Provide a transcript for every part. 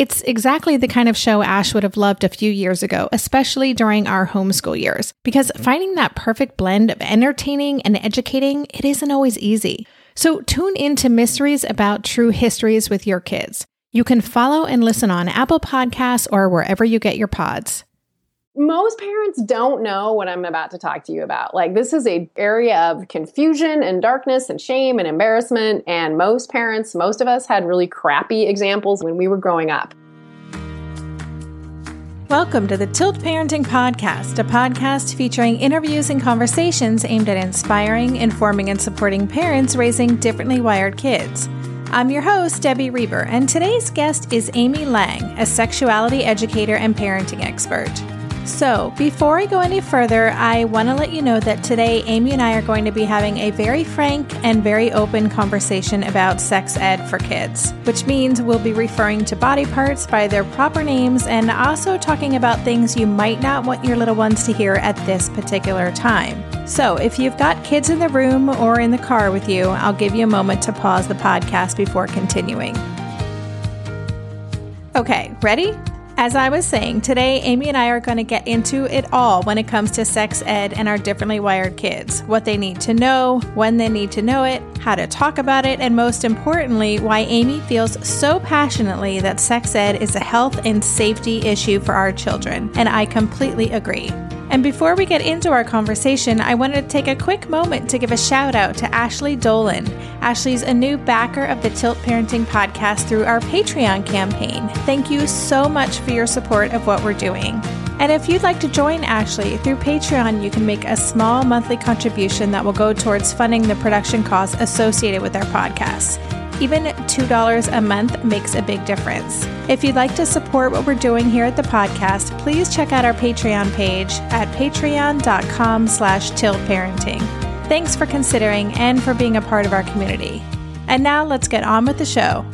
It's exactly the kind of show Ash would have loved a few years ago, especially during our homeschool years, because finding that perfect blend of entertaining and educating, it isn't always easy. So tune into mysteries about true histories with your kids. You can follow and listen on Apple Podcasts or wherever you get your pods most parents don't know what I'm about to talk to you about. Like this is a area of confusion and darkness and shame and embarrassment and most parents, most of us had really crappy examples when we were growing up. Welcome to the Tilt Parenting Podcast, a podcast featuring interviews and conversations aimed at inspiring, informing, and supporting parents raising differently wired kids. I'm your host, Debbie Reber, and today's guest is Amy Lang, a sexuality educator and parenting expert. So, before I go any further, I want to let you know that today Amy and I are going to be having a very frank and very open conversation about sex ed for kids, which means we'll be referring to body parts by their proper names and also talking about things you might not want your little ones to hear at this particular time. So, if you've got kids in the room or in the car with you, I'll give you a moment to pause the podcast before continuing. Okay, ready? As I was saying, today Amy and I are going to get into it all when it comes to sex ed and our differently wired kids. What they need to know, when they need to know it, how to talk about it, and most importantly, why Amy feels so passionately that sex ed is a health and safety issue for our children. And I completely agree. And before we get into our conversation, I wanted to take a quick moment to give a shout out to Ashley Dolan. Ashley's a new backer of the Tilt Parenting podcast through our Patreon campaign. Thank you so much for your support of what we're doing. And if you'd like to join Ashley through Patreon, you can make a small monthly contribution that will go towards funding the production costs associated with our podcasts. Even $2 a month makes a big difference. If you'd like to support what we're doing here at the podcast, please check out our Patreon page at patreon.com slash tiltparenting. Thanks for considering and for being a part of our community. And now let's get on with the show.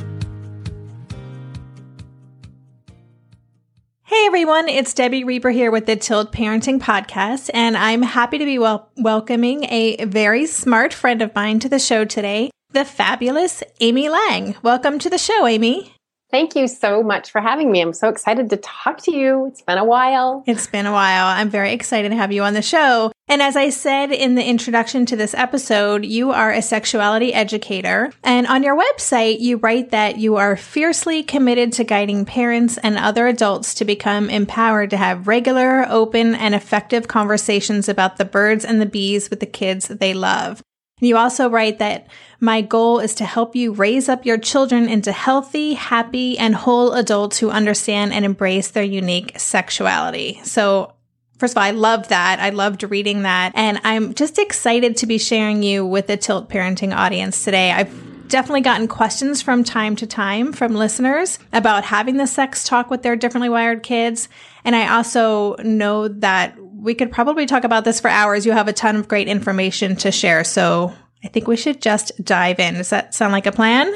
Hey everyone, it's Debbie Reber here with the Tilt Parenting Podcast, and I'm happy to be wel- welcoming a very smart friend of mine to the show today the fabulous Amy Lang. Welcome to the show, Amy. Thank you so much for having me. I'm so excited to talk to you. It's been a while. It's been a while. I'm very excited to have you on the show. And as I said in the introduction to this episode, you are a sexuality educator. And on your website, you write that you are fiercely committed to guiding parents and other adults to become empowered to have regular, open, and effective conversations about the birds and the bees with the kids they love. You also write that my goal is to help you raise up your children into healthy, happy, and whole adults who understand and embrace their unique sexuality. So First of all, I love that. I loved reading that. And I'm just excited to be sharing you with the Tilt Parenting audience today. I've definitely gotten questions from time to time from listeners about having the sex talk with their differently wired kids. And I also know that we could probably talk about this for hours. You have a ton of great information to share. So I think we should just dive in. Does that sound like a plan?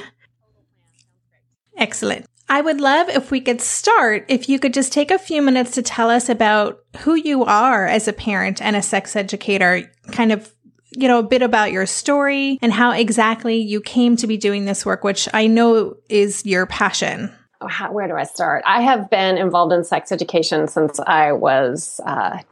Excellent. I would love if we could start if you could just take a few minutes to tell us about who you are as a parent and a sex educator, kind of you know, a bit about your story and how exactly you came to be doing this work, which I know is your passion? How, where do I start? I have been involved in sex education since I was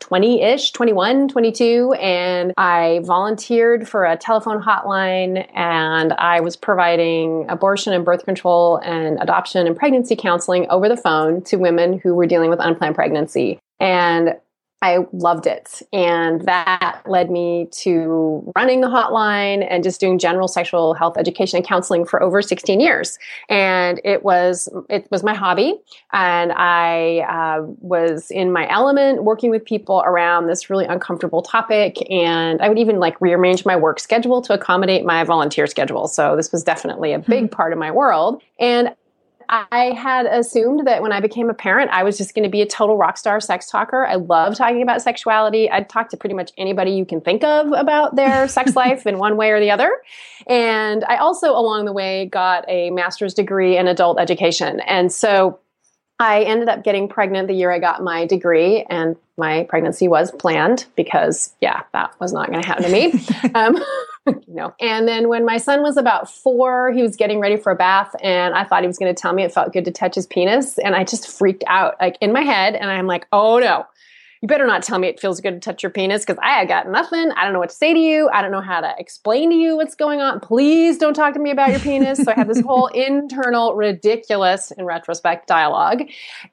20 uh, ish, 21, 22, and I volunteered for a telephone hotline and I was providing abortion and birth control and adoption and pregnancy counseling over the phone to women who were dealing with unplanned pregnancy. And I loved it. And that led me to running the hotline and just doing general sexual health education and counseling for over 16 years. And it was, it was my hobby. And I uh, was in my element working with people around this really uncomfortable topic. And I would even like rearrange my work schedule to accommodate my volunteer schedule. So this was definitely a big hmm. part of my world. And I had assumed that when I became a parent, I was just going to be a total rock star sex talker. I love talking about sexuality. I'd talk to pretty much anybody you can think of about their sex life in one way or the other. And I also, along the way, got a master's degree in adult education. And so I ended up getting pregnant the year I got my degree, and my pregnancy was planned because, yeah, that was not going to happen to me. um, you know. And then when my son was about four, he was getting ready for a bath, and I thought he was going to tell me it felt good to touch his penis, and I just freaked out, like in my head, and I'm like, oh no. You better not tell me it feels good to touch your penis because I got nothing. I don't know what to say to you. I don't know how to explain to you what's going on. Please don't talk to me about your penis. So I had this whole internal, ridiculous, in retrospect, dialogue.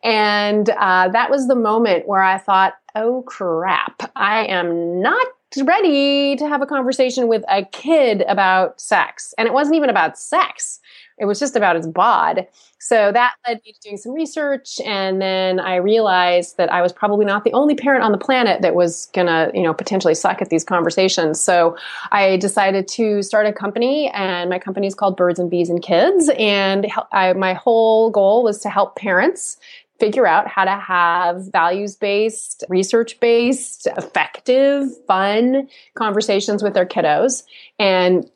And uh, that was the moment where I thought, oh crap, I am not ready to have a conversation with a kid about sex. And it wasn't even about sex. It was just about his bod. So that led me to doing some research. And then I realized that I was probably not the only parent on the planet that was going to, you know, potentially suck at these conversations. So I decided to start a company and my company is called Birds and Bees and Kids. And I, my whole goal was to help parents figure out how to have values based, research based, effective, fun conversations with their kiddos. And,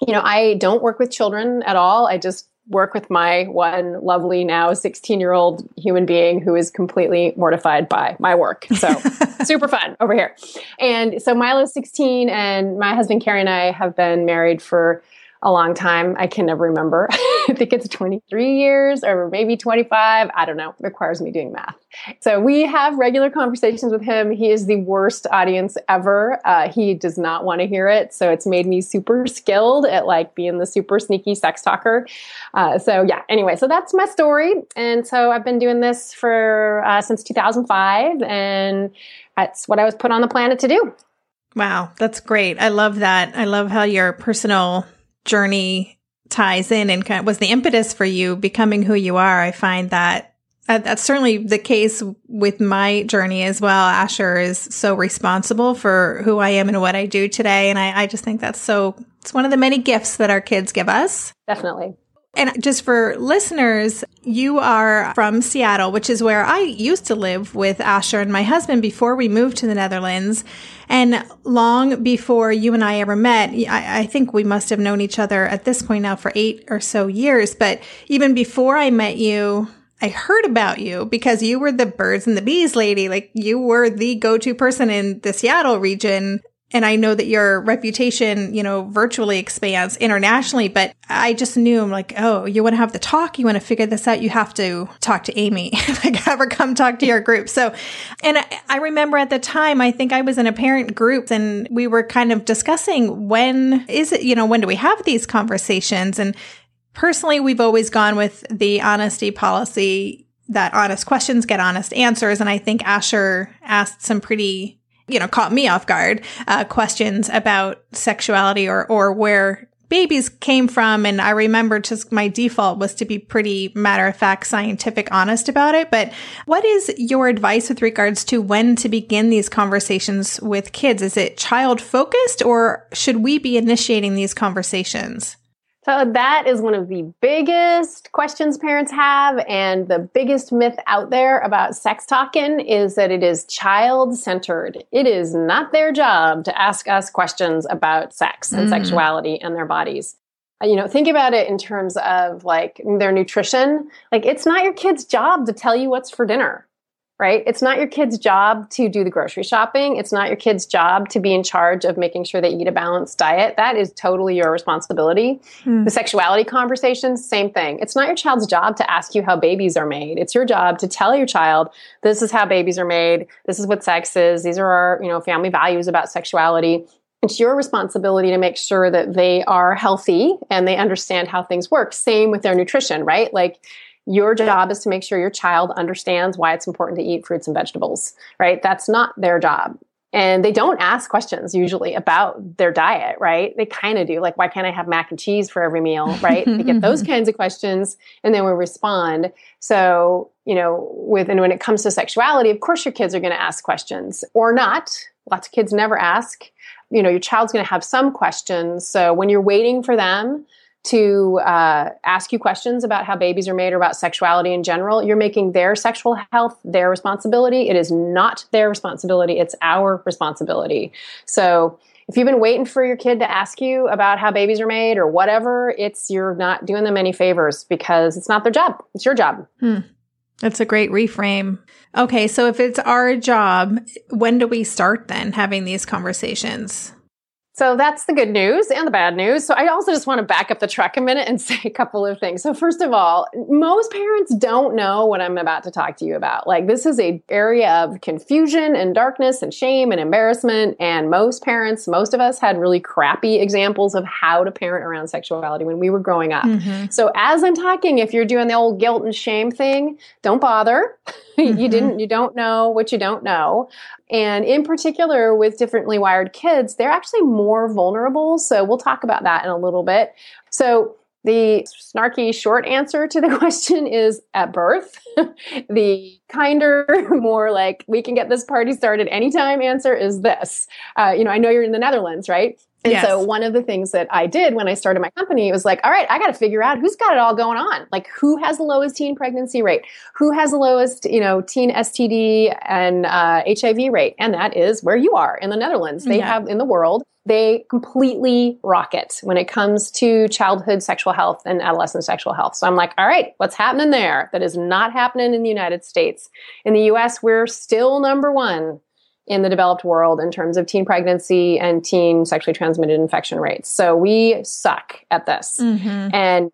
you know, I don't work with children at all. I just work with my one lovely now 16 year old human being who is completely mortified by my work. So super fun over here. And so Milo's 16 and my husband Carrie and I have been married for a long time. I can never remember. I think it's 23 years or maybe 25. I don't know. It requires me doing math. So we have regular conversations with him. He is the worst audience ever. Uh, he does not want to hear it. So it's made me super skilled at like being the super sneaky sex talker. Uh, so yeah, anyway, so that's my story. And so I've been doing this for uh, since 2005 and that's what I was put on the planet to do. Wow, that's great. I love that. I love how your personal journey ties in and kind of was the impetus for you becoming who you are. I find that uh, that's certainly the case with my journey as well. Asher is so responsible for who I am and what I do today. And I, I just think that's so, it's one of the many gifts that our kids give us. Definitely. And just for listeners, you are from Seattle, which is where I used to live with Asher and my husband before we moved to the Netherlands. And long before you and I ever met, I, I, think we must have known each other at this point now for eight or so years. But even before I met you, I heard about you because you were the birds and the bees lady. Like you were the go-to person in the Seattle region and I know that your reputation, you know, virtually expands internationally, but I just knew I'm like, oh, you want to have the talk, you want to figure this out, you have to talk to Amy. like, ever come talk to your group. So, and I, I remember at the time, I think I was in a parent group and we were kind of discussing when is it, you know, when do we have these conversations? And personally, we've always gone with the honesty policy that honest questions get honest answers. And I think Asher asked some pretty you know, caught me off guard, uh, questions about sexuality or, or where babies came from. And I remember just my default was to be pretty matter of fact, scientific, honest about it. But what is your advice with regards to when to begin these conversations with kids? Is it child focused or should we be initiating these conversations? So that is one of the biggest questions parents have and the biggest myth out there about sex talking is that it is child centered. It is not their job to ask us questions about sex and mm. sexuality and their bodies. Uh, you know, think about it in terms of like their nutrition. Like it's not your kid's job to tell you what's for dinner right? It's not your kid's job to do the grocery shopping. It's not your kid's job to be in charge of making sure they eat a balanced diet. That is totally your responsibility. Hmm. The sexuality conversations, same thing. It's not your child's job to ask you how babies are made. It's your job to tell your child, this is how babies are made. This is what sex is. These are our, you know, family values about sexuality. It's your responsibility to make sure that they are healthy and they understand how things work. Same with their nutrition, right? Like, your job is to make sure your child understands why it's important to eat fruits and vegetables, right? That's not their job. And they don't ask questions usually about their diet, right? They kind of do, like, why can't I have mac and cheese for every meal, right? they get those kinds of questions and then we respond. So, you know, with, and when it comes to sexuality, of course your kids are going to ask questions or not. Lots of kids never ask. You know, your child's going to have some questions. So when you're waiting for them, to uh, ask you questions about how babies are made or about sexuality in general, you're making their sexual health their responsibility. It is not their responsibility, it's our responsibility. So, if you've been waiting for your kid to ask you about how babies are made or whatever, it's you're not doing them any favors because it's not their job. It's your job. Hmm. That's a great reframe. Okay, so if it's our job, when do we start then having these conversations? So that's the good news and the bad news. So I also just want to back up the truck a minute and say a couple of things. So first of all, most parents don't know what I'm about to talk to you about. Like this is a area of confusion and darkness and shame and embarrassment and most parents, most of us had really crappy examples of how to parent around sexuality when we were growing up. Mm-hmm. So as I'm talking, if you're doing the old guilt and shame thing, don't bother. Mm-hmm. you didn't you don't know what you don't know. And in particular, with differently wired kids, they're actually more vulnerable. So we'll talk about that in a little bit. So the snarky short answer to the question is at birth. the kinder, more like we can get this party started anytime answer is this. Uh, you know, I know you're in the Netherlands, right? And yes. so one of the things that I did when I started my company was like, all right, I got to figure out who's got it all going on. Like who has the lowest teen pregnancy rate? Who has the lowest, you know, teen STD and uh, HIV rate? And that is where you are in the Netherlands. They yeah. have in the world, they completely rocket when it comes to childhood sexual health and adolescent sexual health. So I'm like, all right, what's happening there that is not happening in the United States? In the US, we're still number one in the developed world in terms of teen pregnancy and teen sexually transmitted infection rates. So we suck at this. Mm-hmm. And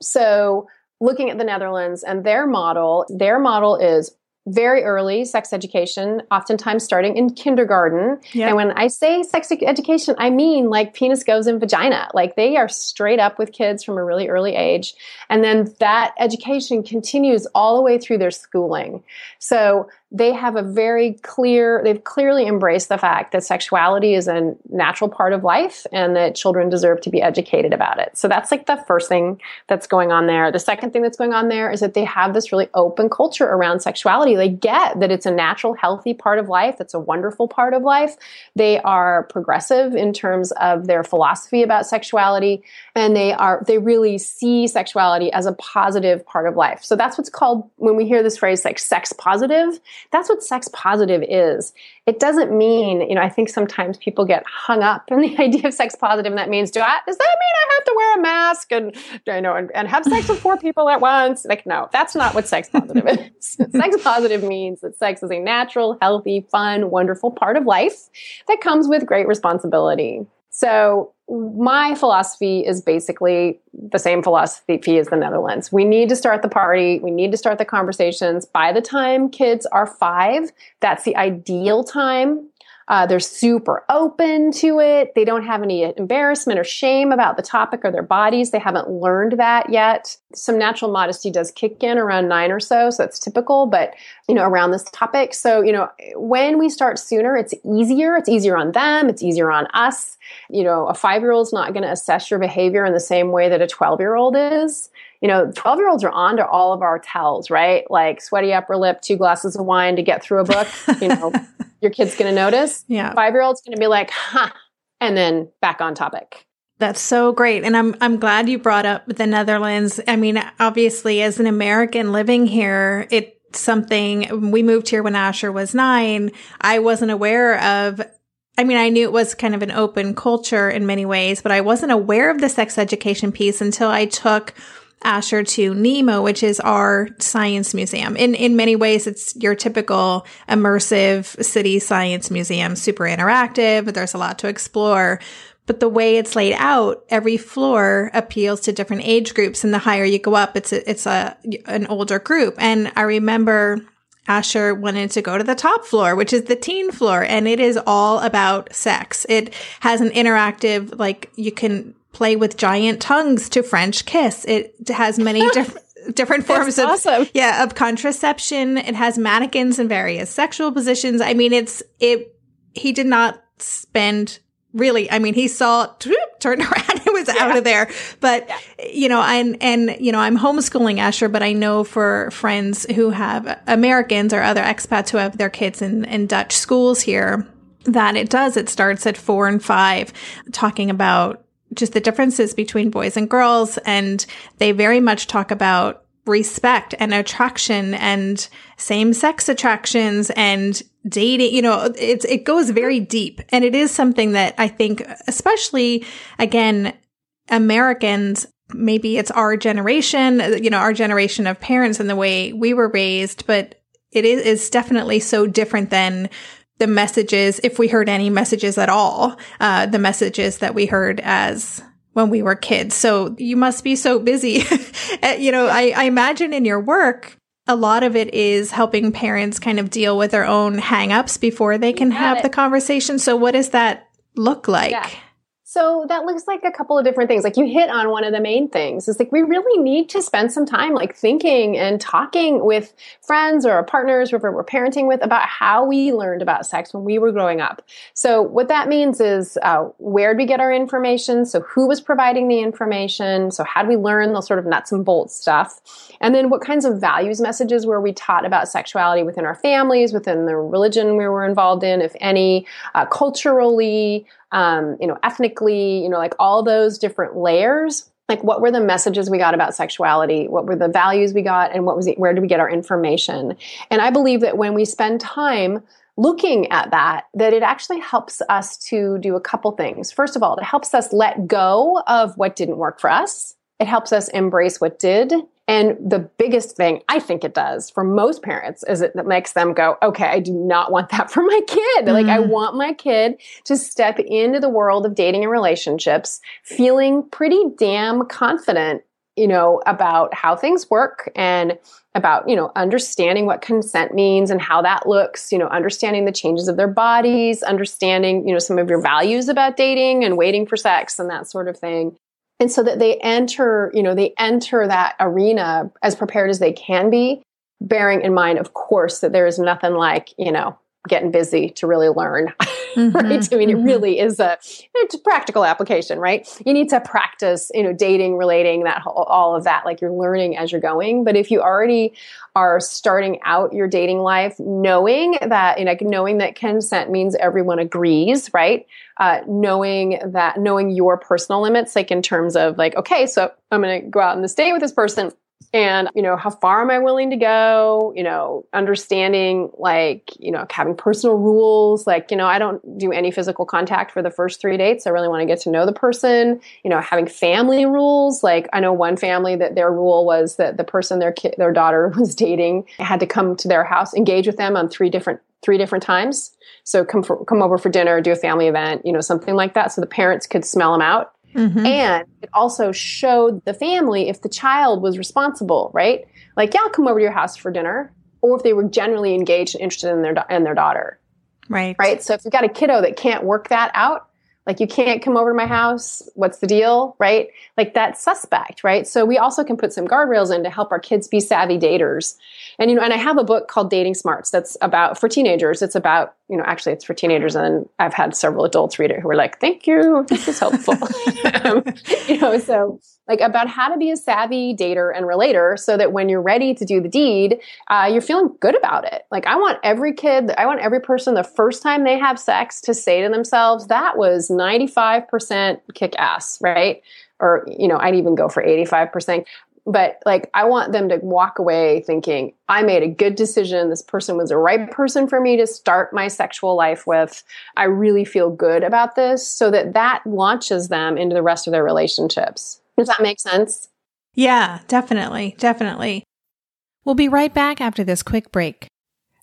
so looking at the Netherlands and their model, their model is very early sex education, oftentimes starting in kindergarten. Yep. And when I say sex education, I mean like penis goes in vagina. Like they are straight up with kids from a really early age. And then that education continues all the way through their schooling. So they have a very clear, they've clearly embraced the fact that sexuality is a natural part of life and that children deserve to be educated about it. So that's like the first thing that's going on there. The second thing that's going on there is that they have this really open culture around sexuality. They get that it's a natural, healthy part of life. It's a wonderful part of life. They are progressive in terms of their philosophy about sexuality and they are, they really see sexuality as a positive part of life. So that's what's called, when we hear this phrase like sex positive, that's what sex positive is. It doesn't mean, you know, I think sometimes people get hung up in the idea of sex positive, and that means, do I, does that mean I have to wear a mask and, you know, and, and have sex with four people at once? Like, no, that's not what sex positive is. sex positive means that sex is a natural, healthy, fun, wonderful part of life that comes with great responsibility. So my philosophy is basically the same philosophy as the Netherlands. We need to start the party. We need to start the conversations. By the time kids are five, that's the ideal time uh, they're super open to it. They don't have any embarrassment or shame about the topic or their bodies. They haven't learned that yet. Some natural modesty does kick in around nine or so, so that's typical, but you know, around this topic. So, you know, when we start sooner, it's easier. It's easier on them. It's easier on us. You know, a five year old's not going to assess your behavior in the same way that a 12 year old is you know, 12 year olds are on to all of our tells, right? Like sweaty upper lip, two glasses of wine to get through a book. You know, your kid's going to notice. Yeah. Five year old's going to be like, huh, and then back on topic. That's so great. And I'm I'm glad you brought up the Netherlands. I mean, obviously as an American living here, it's something we moved here when Asher was 9. I wasn't aware of I mean, I knew it was kind of an open culture in many ways, but I wasn't aware of the sex education piece until I took Asher to NEMO, which is our science museum. In in many ways, it's your typical immersive city science museum, super interactive. There's a lot to explore. But the way it's laid out, every floor appeals to different age groups, and the higher you go up, it's a, it's a an older group. And I remember Asher wanted to go to the top floor, which is the teen floor, and it is all about sex. It has an interactive, like you can play with giant tongues to French kiss. It has many different different forms of awesome. yeah of contraception. It has mannequins in various sexual positions. I mean, it's it. He did not spend really. I mean, he saw turned around and was yeah. out of there. But yeah. you know, and and you know, I'm homeschooling Asher, but I know for friends who have Americans or other expats who have their kids in in Dutch schools here that it does. It starts at four and five, talking about just the differences between boys and girls. And they very much talk about respect and attraction and same sex attractions and dating. You know, it's, it goes very deep. And it is something that I think, especially again, Americans, maybe it's our generation, you know, our generation of parents and the way we were raised, but it is, definitely so different than the messages, if we heard any messages at all, uh, the messages that we heard as when we were kids. So you must be so busy. Uh, you know, I, I imagine in your work, a lot of it is helping parents kind of deal with their own hangups before they can have it. the conversation. So what does that look like? Yeah. So that looks like a couple of different things. Like you hit on one of the main things is like we really need to spend some time like thinking and talking with friends or partners whoever we're parenting with about how we learned about sex when we were growing up. So what that means is uh, where did we get our information? So who was providing the information? So how do we learn the sort of nuts and bolts stuff? And then what kinds of values messages were we taught about sexuality within our families, within the religion we were involved in, if any, uh, culturally, um, you know, ethnically, you know, like all those different layers. Like, what were the messages we got about sexuality? What were the values we got? And what was where did we get our information? And I believe that when we spend time looking at that, that it actually helps us to do a couple things. First of all, it helps us let go of what didn't work for us. It helps us embrace what did. And the biggest thing I think it does for most parents is it makes them go, okay, I do not want that for my kid. Mm. Like, I mm-hmm. want my kid to step into the world of dating and relationships feeling pretty damn confident, you know, about how things work and about, you know, understanding what consent means and how that looks, you know, understanding the changes of their bodies, understanding, you know, some of your values about dating and waiting for sex and that sort of thing and so that they enter you know they enter that arena as prepared as they can be bearing in mind of course that there is nothing like you know getting busy to really learn mm-hmm, right i mean mm-hmm. it really is a it's a practical application right? You need to practice you know dating relating that whole, all of that like you're learning as you're going. But if you already are starting out your dating life knowing that you know knowing that consent means everyone agrees right? Uh, knowing that knowing your personal limits like in terms of like okay so i'm going to go out on this date with this person and you know how far am i willing to go? You know understanding like you know having personal rules like you know i don't do any physical contact for the first three dates. I really want to get to know the person you know having family rules. Like i know one family that their rule was that the person their their daughter was dating had to come to their house engage with them on three different three different times. So come for, come over for dinner do a family event you know something like that so the parents could smell them out Mm-hmm. And it also showed the family if the child was responsible, right? Like, yeah, I'll come over to your house for dinner, or if they were generally engaged and interested in their in their daughter. Right. Right. So if you've got a kiddo that can't work that out, like you can't come over to my house what's the deal right like that's suspect right so we also can put some guardrails in to help our kids be savvy daters and you know and i have a book called dating smarts that's about for teenagers it's about you know actually it's for teenagers and i've had several adults read it who were like thank you this is helpful um, you know so like about how to be a savvy dater and relator so that when you're ready to do the deed, uh, you're feeling good about it. Like I want every kid, I want every person the first time they have sex to say to themselves, that was 95% kick ass, right? Or, you know, I'd even go for 85% but like I want them to walk away thinking I made a good decision. This person was the right person for me to start my sexual life with. I really feel good about this so that that launches them into the rest of their relationships. Does that make sense? Yeah, definitely. Definitely. We'll be right back after this quick break.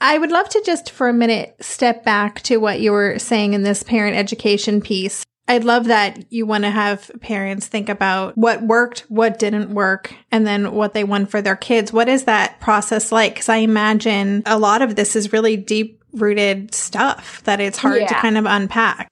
I would love to just for a minute step back to what you were saying in this parent education piece I love that you want to have parents think about what worked, what didn't work, and then what they want for their kids. What is that process like? Because I imagine a lot of this is really deep rooted stuff that it's hard yeah. to kind of unpack.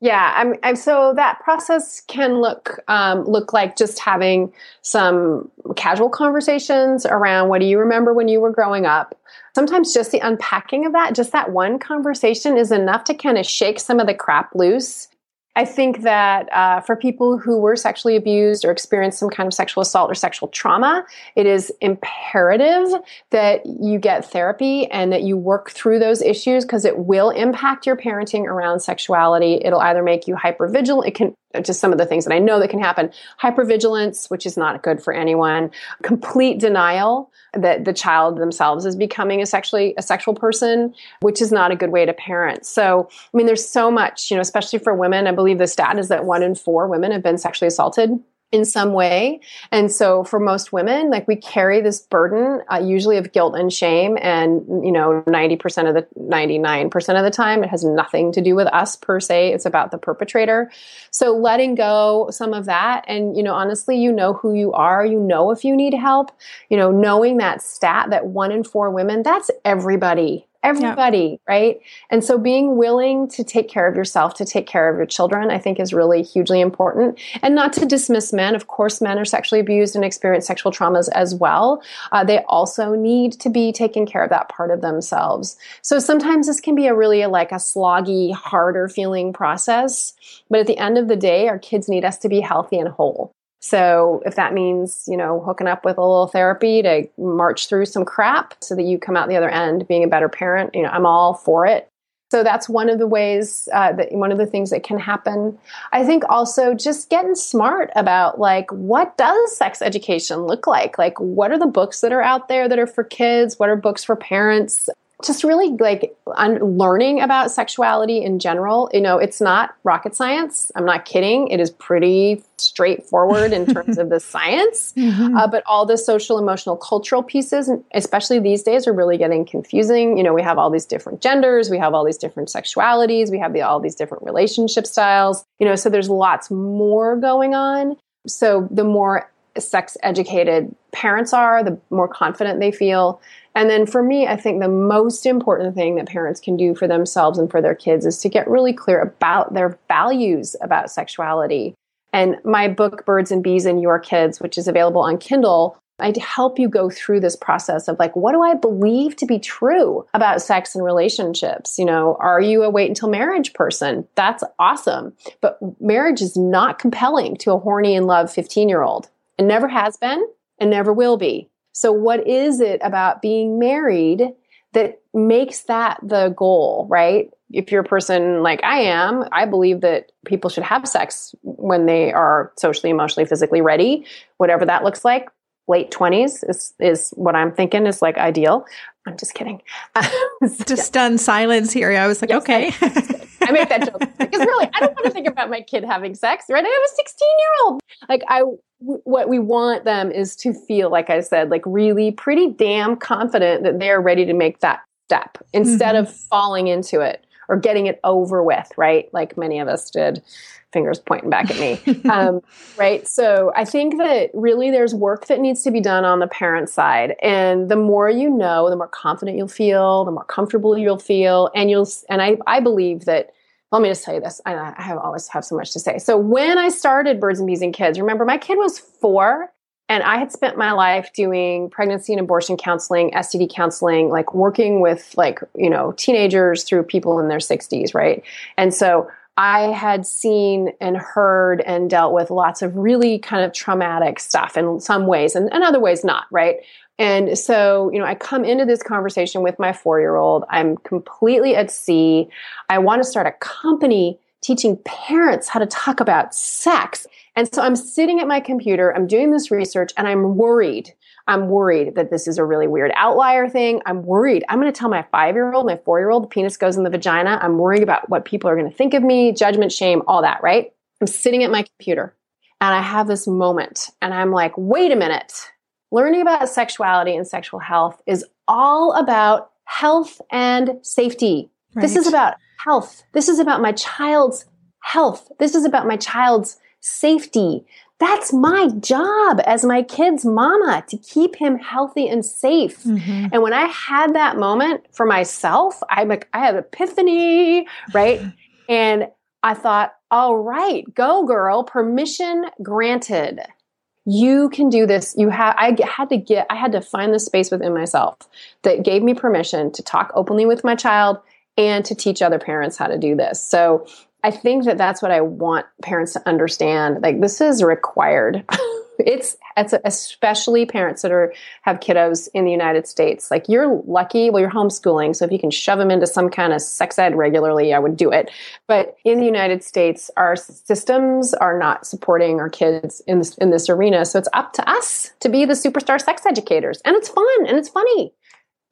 Yeah, I'm, I'm, so that process can look um, look like just having some casual conversations around what do you remember when you were growing up. Sometimes just the unpacking of that, just that one conversation, is enough to kind of shake some of the crap loose I think that uh, for people who were sexually abused or experienced some kind of sexual assault or sexual trauma, it is imperative that you get therapy and that you work through those issues because it will impact your parenting around sexuality. It'll either make you hyper vigilant. It can just some of the things that I know that can happen. Hypervigilance, which is not good for anyone. Complete denial that the child themselves is becoming a sexually a sexual person, which is not a good way to parent. So, I mean, there's so much, you know, especially for women. I believe the stat is that one in four women have been sexually assaulted in some way. And so for most women, like we carry this burden, uh, usually of guilt and shame. And, you know, 90% of the, 99% of the time, it has nothing to do with us per se. It's about the perpetrator. So letting go some of that. And, you know, honestly, you know who you are. You know if you need help. You know, knowing that stat that one in four women, that's everybody everybody, right? And so being willing to take care of yourself, to take care of your children, I think is really hugely important. And not to dismiss men. Of course, men are sexually abused and experience sexual traumas as well. Uh, they also need to be taking care of that part of themselves. So sometimes this can be a really like a sloggy, harder feeling process. But at the end of the day, our kids need us to be healthy and whole. So if that means, you know, hooking up with a little therapy to march through some crap so that you come out the other end being a better parent, you know, I'm all for it. So that's one of the ways uh, that one of the things that can happen. I think also just getting smart about like what does sex education look like? Like what are the books that are out there that are for kids? What are books for parents? Just really like learning about sexuality in general. You know, it's not rocket science. I'm not kidding. It is pretty straightforward in terms of the science. Mm-hmm. Uh, but all the social, emotional, cultural pieces, especially these days, are really getting confusing. You know, we have all these different genders, we have all these different sexualities, we have the, all these different relationship styles. You know, so there's lots more going on. So the more sex educated parents are, the more confident they feel. And then for me, I think the most important thing that parents can do for themselves and for their kids is to get really clear about their values about sexuality. And my book, Birds and Bees and Your Kids, which is available on Kindle, I help you go through this process of like, what do I believe to be true about sex and relationships? You know, are you a wait until marriage person? That's awesome. But marriage is not compelling to a horny and love 15 year old. It never has been and never will be. So, what is it about being married that makes that the goal, right? If you're a person like I am, I believe that people should have sex when they are socially, emotionally, physically ready, whatever that looks like. Late 20s is, is what I'm thinking is like ideal. I'm just kidding. just stunned silence here. I was like, yes, okay. I, I make that joke because really, I don't want to think about my kid having sex, right? I have a 16 year old. Like, I, what we want them is to feel, like I said, like really pretty damn confident that they're ready to make that step instead mm-hmm. of falling into it or getting it over with, right? Like many of us did, fingers pointing back at me. um, right. So I think that really there's work that needs to be done on the parent side. And the more you know, the more confident you'll feel, the more comfortable you'll feel. And you'll, and I, I believe that let me just tell you this. I, I have always have so much to say. So when I started Birds and Bees and Kids, remember my kid was four and I had spent my life doing pregnancy and abortion counseling, STD counseling, like working with like, you know, teenagers through people in their 60s, right? And so I had seen and heard and dealt with lots of really kind of traumatic stuff in some ways and, and other ways not, right? And so, you know, I come into this conversation with my four year old. I'm completely at sea. I want to start a company teaching parents how to talk about sex. And so I'm sitting at my computer, I'm doing this research, and I'm worried. I'm worried that this is a really weird outlier thing. I'm worried. I'm going to tell my five year old, my four year old, the penis goes in the vagina. I'm worried about what people are going to think of me, judgment, shame, all that, right? I'm sitting at my computer and I have this moment and I'm like, wait a minute learning about sexuality and sexual health is all about health and safety. Right. This is about health. This is about my child's health. This is about my child's safety. That's my job as my kid's mama to keep him healthy and safe. Mm-hmm. And when I had that moment for myself, I'm like, I have epiphany, right? and I thought, all right, go girl, permission granted you can do this. You have i had to get i had to find the space within myself that gave me permission to talk openly with my child and to teach other parents how to do this. So i think that that's what i want parents to understand. Like this is required it's it's especially parents that are have kiddos in the United States. Like you're lucky, well, you're homeschooling, so if you can shove them into some kind of sex ed regularly, I would do it. But in the United States, our systems are not supporting our kids in this in this arena. So it's up to us to be the superstar sex educators, and it's fun and it's funny.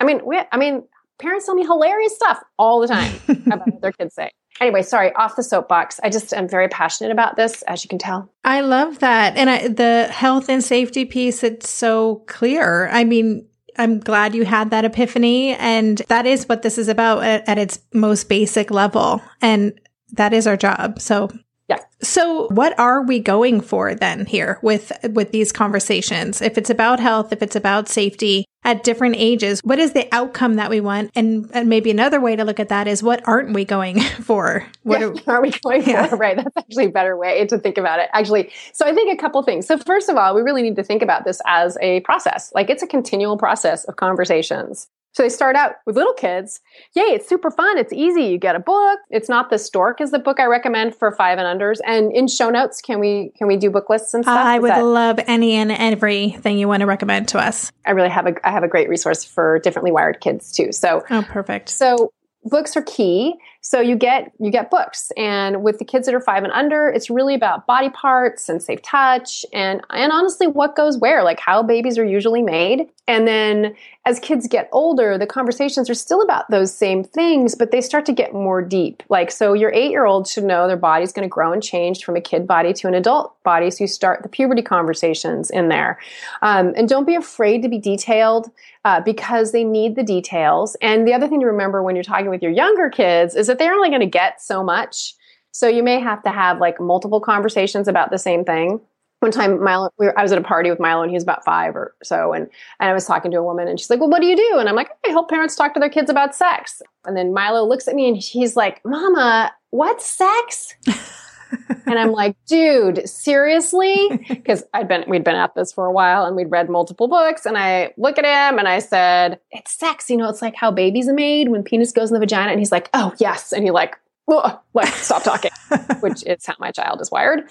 I mean, we, I mean, parents tell me hilarious stuff all the time about what their kids say anyway, sorry, off the soapbox. I just am very passionate about this, as you can tell. I love that. And I, the health and safety piece, it's so clear. I mean, I'm glad you had that epiphany. And that is what this is about at, at its most basic level. And that is our job. So Yeah. So what are we going for then here with with these conversations? If it's about health, if it's about safety at different ages, what is the outcome that we want? And, and maybe another way to look at that is what aren't we going for? What yeah, are, are, we going yeah. for? Right. That's actually a better way to think about it. Actually, so I think a couple things. So first of all, we really need to think about this as a process. Like it's a continual process of conversations. So they start out with little kids. Yay, it's super fun. It's easy. You get a book. It's not the stork is the book I recommend for five and unders. And in show notes, can we can we do book lists and stuff? I would that, love any and everything you want to recommend to us. I really have a I have a great resource for differently wired kids too. So Oh perfect. So books are key so you get you get books and with the kids that are five and under it's really about body parts and safe touch and and honestly what goes where like how babies are usually made and then as kids get older the conversations are still about those same things but they start to get more deep like so your eight year old should know their body's going to grow and change from a kid body to an adult body so you start the puberty conversations in there um, and don't be afraid to be detailed uh, because they need the details and the other thing to remember when you're talking with your younger kids is that they're only going to get so much. So you may have to have like multiple conversations about the same thing. One time, Milo, we were, I was at a party with Milo, and he was about five or so, and, and I was talking to a woman, and she's like, "Well, what do you do?" And I'm like, "I help parents talk to their kids about sex." And then Milo looks at me, and he's like, "Mama, what's sex?" and I'm like, dude, seriously? Because I'd been we'd been at this for a while and we'd read multiple books. And I look at him and I said, It's sex, you know, it's like how babies are made when penis goes in the vagina. And he's like, Oh yes. And he like, like stop talking, which is how my child is wired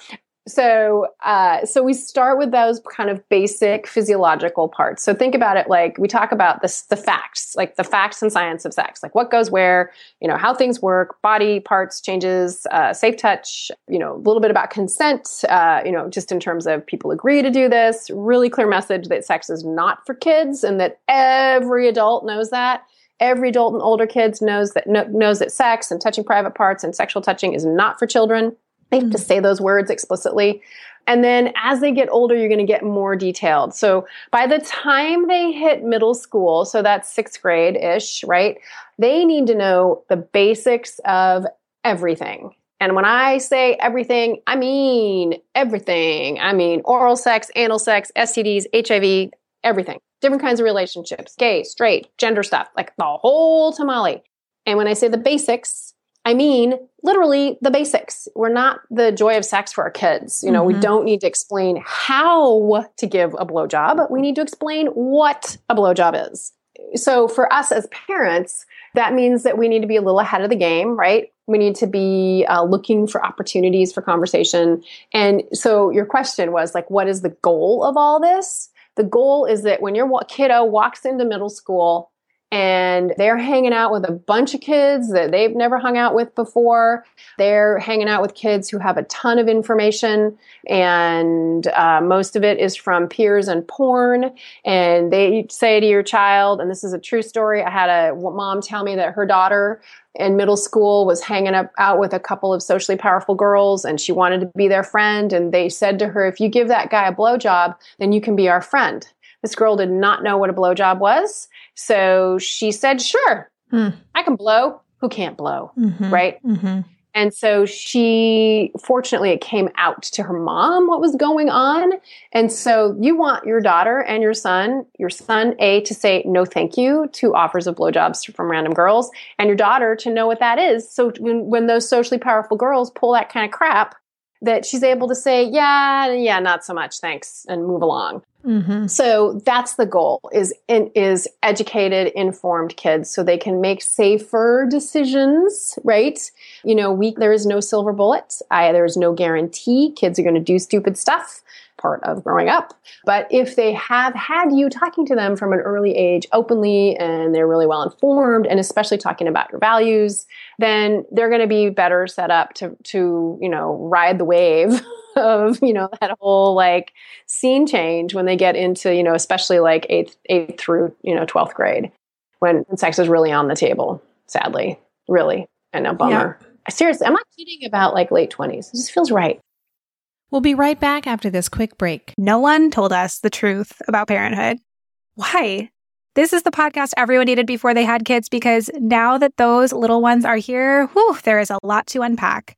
so uh, so we start with those kind of basic physiological parts. So think about it like we talk about this the facts like the facts and science of sex like what goes where you know how things work body parts changes uh, safe touch you know a little bit about consent uh, you know just in terms of people agree to do this. Really clear message that sex is not for kids and that every adult knows that. Every adult and older kids knows that knows that sex and touching private parts and sexual touching is not for children they have to mm. say those words explicitly. And then as they get older, you're going to get more detailed. So by the time they hit middle school, so that's sixth grade ish, right? They need to know the basics of everything. And when I say everything, I mean everything. I mean oral sex, anal sex, STDs, HIV, everything. Different kinds of relationships, gay, straight, gender stuff, like the whole tamale. And when I say the basics, I mean, literally the basics. We're not the joy of sex for our kids. You know, mm-hmm. we don't need to explain how to give a blowjob. We need to explain what a blowjob is. So for us as parents, that means that we need to be a little ahead of the game, right? We need to be uh, looking for opportunities for conversation. And so your question was like, what is the goal of all this? The goal is that when your kiddo walks into middle school, and they're hanging out with a bunch of kids that they've never hung out with before. They're hanging out with kids who have a ton of information, and uh, most of it is from peers and porn. And they say to your child, and this is a true story. I had a mom tell me that her daughter in middle school was hanging up out with a couple of socially powerful girls and she wanted to be their friend and they said to her if you give that guy a blowjob then you can be our friend this girl did not know what a blowjob was so she said, sure, mm. I can blow. Who can't blow? Mm-hmm. Right. Mm-hmm. And so she, fortunately, it came out to her mom what was going on. And so you want your daughter and your son, your son, A, to say no thank you to offers of blowjobs from random girls, and your daughter to know what that is. So when, when those socially powerful girls pull that kind of crap, that she's able to say, yeah, yeah, not so much, thanks, and move along. Mm-hmm. So that's the goal is is educated, informed kids so they can make safer decisions, right? You know, we there is no silver bullet. I, there is no guarantee kids are going to do stupid stuff part of growing up. But if they have had you talking to them from an early age openly and they're really well informed and especially talking about your values, then they're going to be better set up to to, you know, ride the wave of, you know, that whole like scene change when they get into, you know, especially like 8th 8th through, you know, 12th grade when sex is really on the table, sadly. Really. And a bummer. Yeah. Seriously, I'm not kidding about like late 20s. It just feels right. We'll be right back after this quick break. No one told us the truth about parenthood. Why? This is the podcast everyone needed before they had kids because now that those little ones are here, whew, there is a lot to unpack.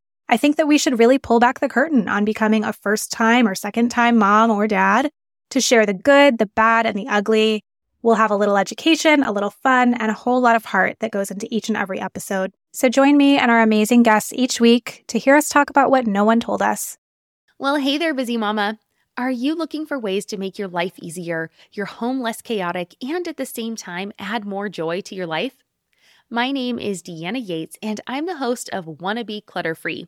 I think that we should really pull back the curtain on becoming a first time or second time mom or dad to share the good, the bad, and the ugly. We'll have a little education, a little fun, and a whole lot of heart that goes into each and every episode. So join me and our amazing guests each week to hear us talk about what no one told us. Well, hey there, busy mama. Are you looking for ways to make your life easier, your home less chaotic, and at the same time add more joy to your life? My name is Deanna Yates, and I'm the host of Wanna Be Clutter Free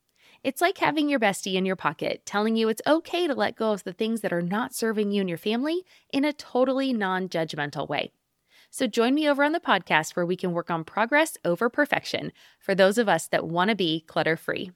It's like having your bestie in your pocket telling you it's okay to let go of the things that are not serving you and your family in a totally non judgmental way. So join me over on the podcast where we can work on progress over perfection for those of us that want to be clutter free.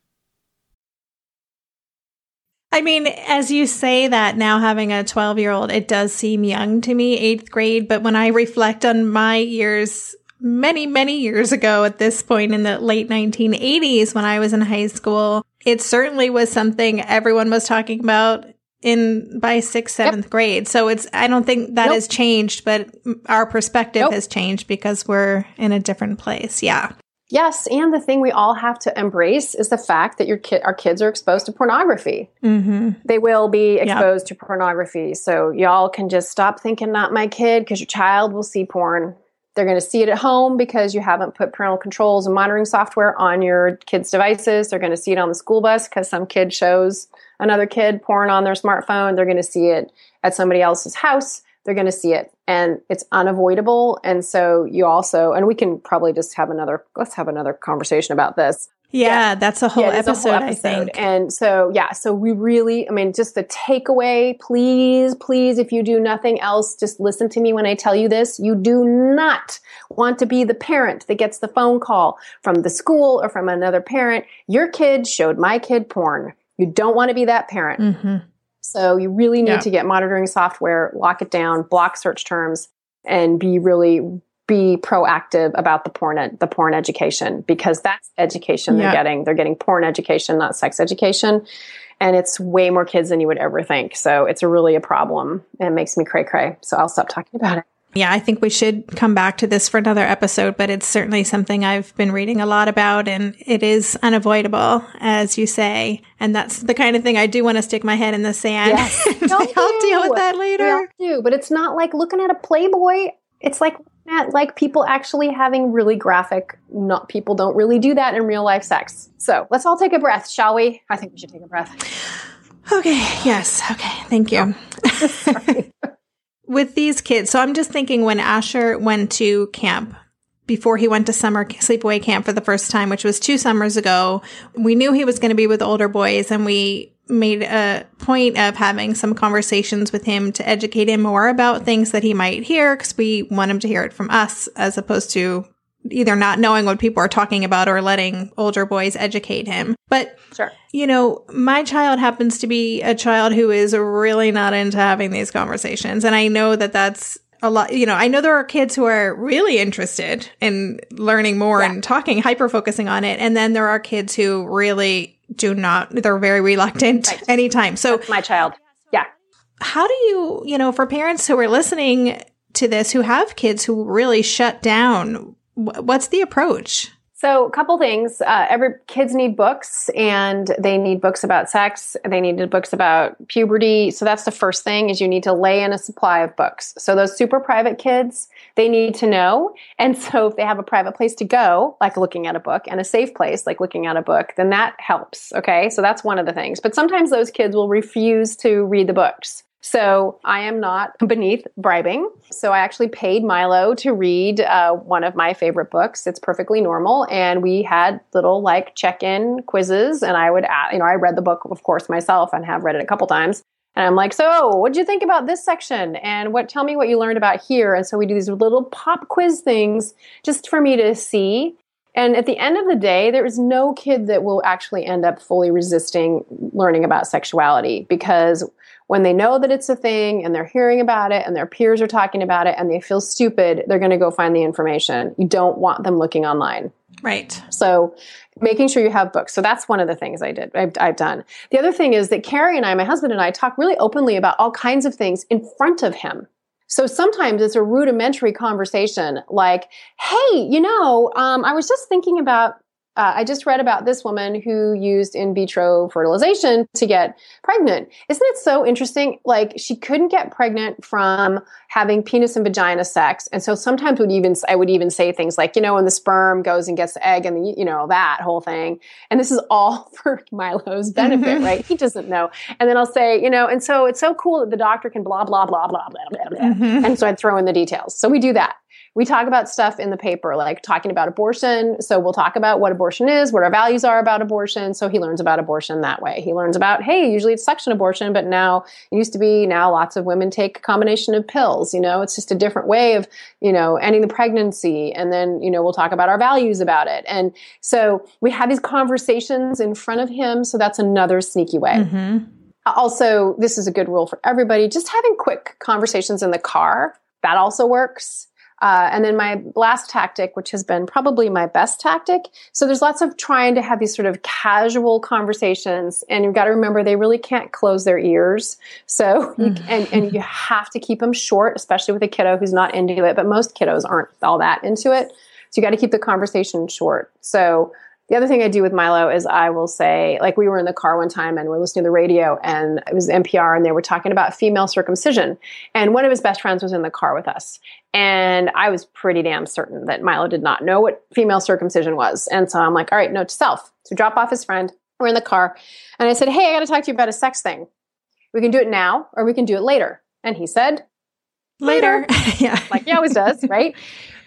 I mean, as you say that now having a 12 year old, it does seem young to me, eighth grade. But when I reflect on my years many, many years ago at this point in the late 1980s when I was in high school, it certainly was something everyone was talking about in by sixth, seventh yep. grade. So it's, I don't think that nope. has changed, but our perspective nope. has changed because we're in a different place. Yeah. Yes, and the thing we all have to embrace is the fact that your kid, our kids are exposed to pornography. Mm-hmm. They will be exposed yep. to pornography, so y'all can just stop thinking "not my kid" because your child will see porn they're going to see it at home because you haven't put parental controls and monitoring software on your kids' devices. They're going to see it on the school bus because some kid shows another kid porn on their smartphone. They're going to see it at somebody else's house. They're going to see it and it's unavoidable. And so you also, and we can probably just have another, let's have another conversation about this. Yeah, yeah, that's a whole, yeah, episode, a whole episode, I think. And so, yeah, so we really, I mean, just the takeaway, please, please, if you do nothing else, just listen to me when I tell you this. You do not want to be the parent that gets the phone call from the school or from another parent. Your kid showed my kid porn. You don't want to be that parent. Mm-hmm. So you really need yeah. to get monitoring software, lock it down, block search terms, and be really be proactive about the porn ed- the porn education because that's education they're getting. They're getting porn education, not sex education. And it's way more kids than you would ever think. So it's really a problem and it makes me cray cray. So I'll stop talking about it. Yeah, I think we should come back to this for another episode, but it's certainly something I've been reading a lot about and it is unavoidable, as you say. And that's the kind of thing I do want to stick my head in the sand. Yes. I'll deal with that later. do, but it's not like looking at a Playboy. It's like at like people actually having really graphic not people don't really do that in real life sex. So let's all take a breath shall we? I think we should take a breath. Okay yes okay thank you. With these kids so i'm just thinking when asher went to camp before he went to summer sleepaway camp for the first time which was two summers ago we knew he was going to be with older boys and we made a point of having some conversations with him to educate him more about things that he might hear because we want him to hear it from us as opposed to either not knowing what people are talking about or letting older boys educate him. But, sure. you know, my child happens to be a child who is really not into having these conversations. And I know that that's a lot, you know, I know there are kids who are really interested in learning more yeah. and talking, hyper focusing on it. And then there are kids who really do not, they're very reluctant right. anytime. So That's my child. Yeah. How do you, you know, for parents who are listening to this, who have kids who really shut down, what's the approach? So, a couple things. Uh, every kids need books, and they need books about sex. They need books about puberty. So that's the first thing: is you need to lay in a supply of books. So those super private kids, they need to know. And so, if they have a private place to go, like looking at a book, and a safe place, like looking at a book, then that helps. Okay, so that's one of the things. But sometimes those kids will refuse to read the books. So I am not beneath bribing. So I actually paid Milo to read uh, one of my favorite books. It's perfectly normal. And we had little like check in quizzes. And I would, you know, I read the book, of course, myself and have read it a couple times. And I'm like, so what did you think about this section? And what, tell me what you learned about here. And so we do these little pop quiz things just for me to see. And at the end of the day, there is no kid that will actually end up fully resisting learning about sexuality because when they know that it's a thing and they're hearing about it and their peers are talking about it and they feel stupid, they're going to go find the information. You don't want them looking online. Right. So making sure you have books. So that's one of the things I did. I've, I've, done. The other thing is that Carrie and I, my husband and I, talk really openly about all kinds of things in front of him. So sometimes it's a rudimentary conversation like, hey, you know, um, I was just thinking about uh, I just read about this woman who used in vitro fertilization to get pregnant. Isn't it so interesting? Like she couldn't get pregnant from having penis and vagina sex, and so sometimes would even I would even say things like, you know, when the sperm goes and gets the egg, and the, you know that whole thing. And this is all for Milo's benefit, mm-hmm. right? He doesn't know. And then I'll say, you know, and so it's so cool that the doctor can blah blah blah blah blah blah blah. Mm-hmm. And so I'd throw in the details. So we do that we talk about stuff in the paper, like talking about abortion. So we'll talk about what abortion is, what our values are about abortion. So he learns about abortion that way. He learns about, hey, usually it's suction abortion, but now it used to be now lots of women take a combination of pills. You know, it's just a different way of, you know, ending the pregnancy. And then, you know, we'll talk about our values about it. And so we have these conversations in front of him. So that's another sneaky way. Mm-hmm. Also, this is a good rule for everybody. Just having quick conversations in the car. That also works. Uh, and then my last tactic, which has been probably my best tactic. So there's lots of trying to have these sort of casual conversations, and you've got to remember they really can't close their ears. So you, and and you have to keep them short, especially with a kiddo who's not into it. But most kiddos aren't all that into it. So you got to keep the conversation short. So the other thing I do with Milo is I will say, like, we were in the car one time and we're listening to the radio, and it was NPR, and they were talking about female circumcision. And one of his best friends was in the car with us. And I was pretty damn certain that Milo did not know what female circumcision was. And so I'm like, all right, note to self. So drop off his friend. We're in the car. And I said, hey, I got to talk to you about a sex thing. We can do it now or we can do it later. And he said, later. later. yeah. Like he always does, right?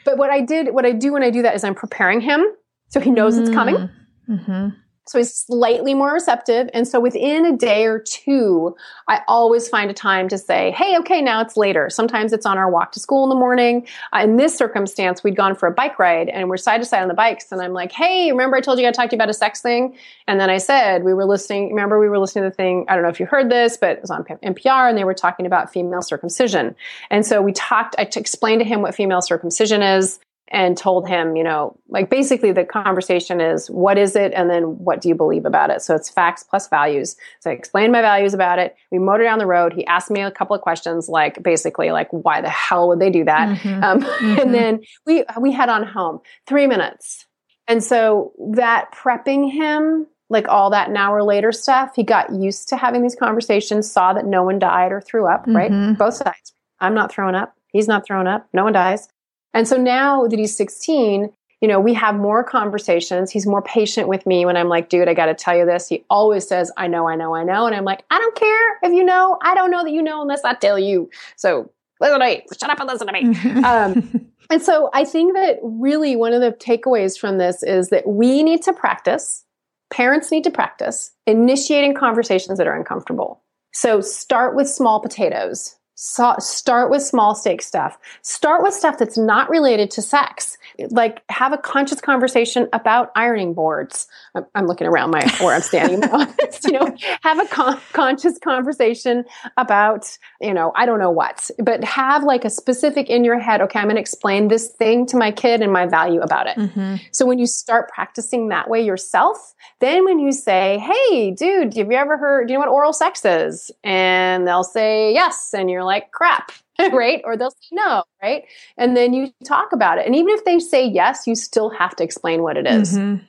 But what I did, what I do when I do that is I'm preparing him so he knows mm. it's coming. Mm-hmm. mm-hmm. So he's slightly more receptive. And so within a day or two, I always find a time to say, hey, okay, now it's later. Sometimes it's on our walk to school in the morning. Uh, in this circumstance, we'd gone for a bike ride and we're side to side on the bikes. And I'm like, hey, remember I told you I talked to to you about a sex thing? And then I said, we were listening, remember we were listening to the thing, I don't know if you heard this, but it was on NPR and they were talking about female circumcision. And so we talked, I t- explained to him what female circumcision is and told him, you know, like basically the conversation is what is it and then what do you believe about it? So it's facts plus values. So I explained my values about it. We motored down the road. He asked me a couple of questions like basically like why the hell would they do that? Mm-hmm. Um, mm-hmm. And then we we head on home. 3 minutes. And so that prepping him like all that an hour later stuff, he got used to having these conversations, saw that no one died or threw up, mm-hmm. right? Both sides. I'm not throwing up. He's not throwing up. No one dies. And so now that he's 16, you know, we have more conversations. He's more patient with me when I'm like, dude, I got to tell you this. He always says, I know, I know, I know. And I'm like, I don't care if you know. I don't know that you know unless I tell you. So listen to me. Shut up and listen to me. um, and so I think that really one of the takeaways from this is that we need to practice, parents need to practice initiating conversations that are uncomfortable. So start with small potatoes so start with small stake stuff. Start with stuff that's not related to sex. Like have a conscious conversation about ironing boards. I'm, I'm looking around my where I'm standing. you know, have a con- conscious conversation about you know I don't know what, but have like a specific in your head. Okay, I'm going to explain this thing to my kid and my value about it. Mm-hmm. So when you start practicing that way yourself, then when you say, "Hey, dude, have you ever heard? Do you know what oral sex is?" and they'll say yes, and you're like, crap. right? Or they'll say no, right? And then you talk about it. And even if they say yes, you still have to explain what it is. Mhm.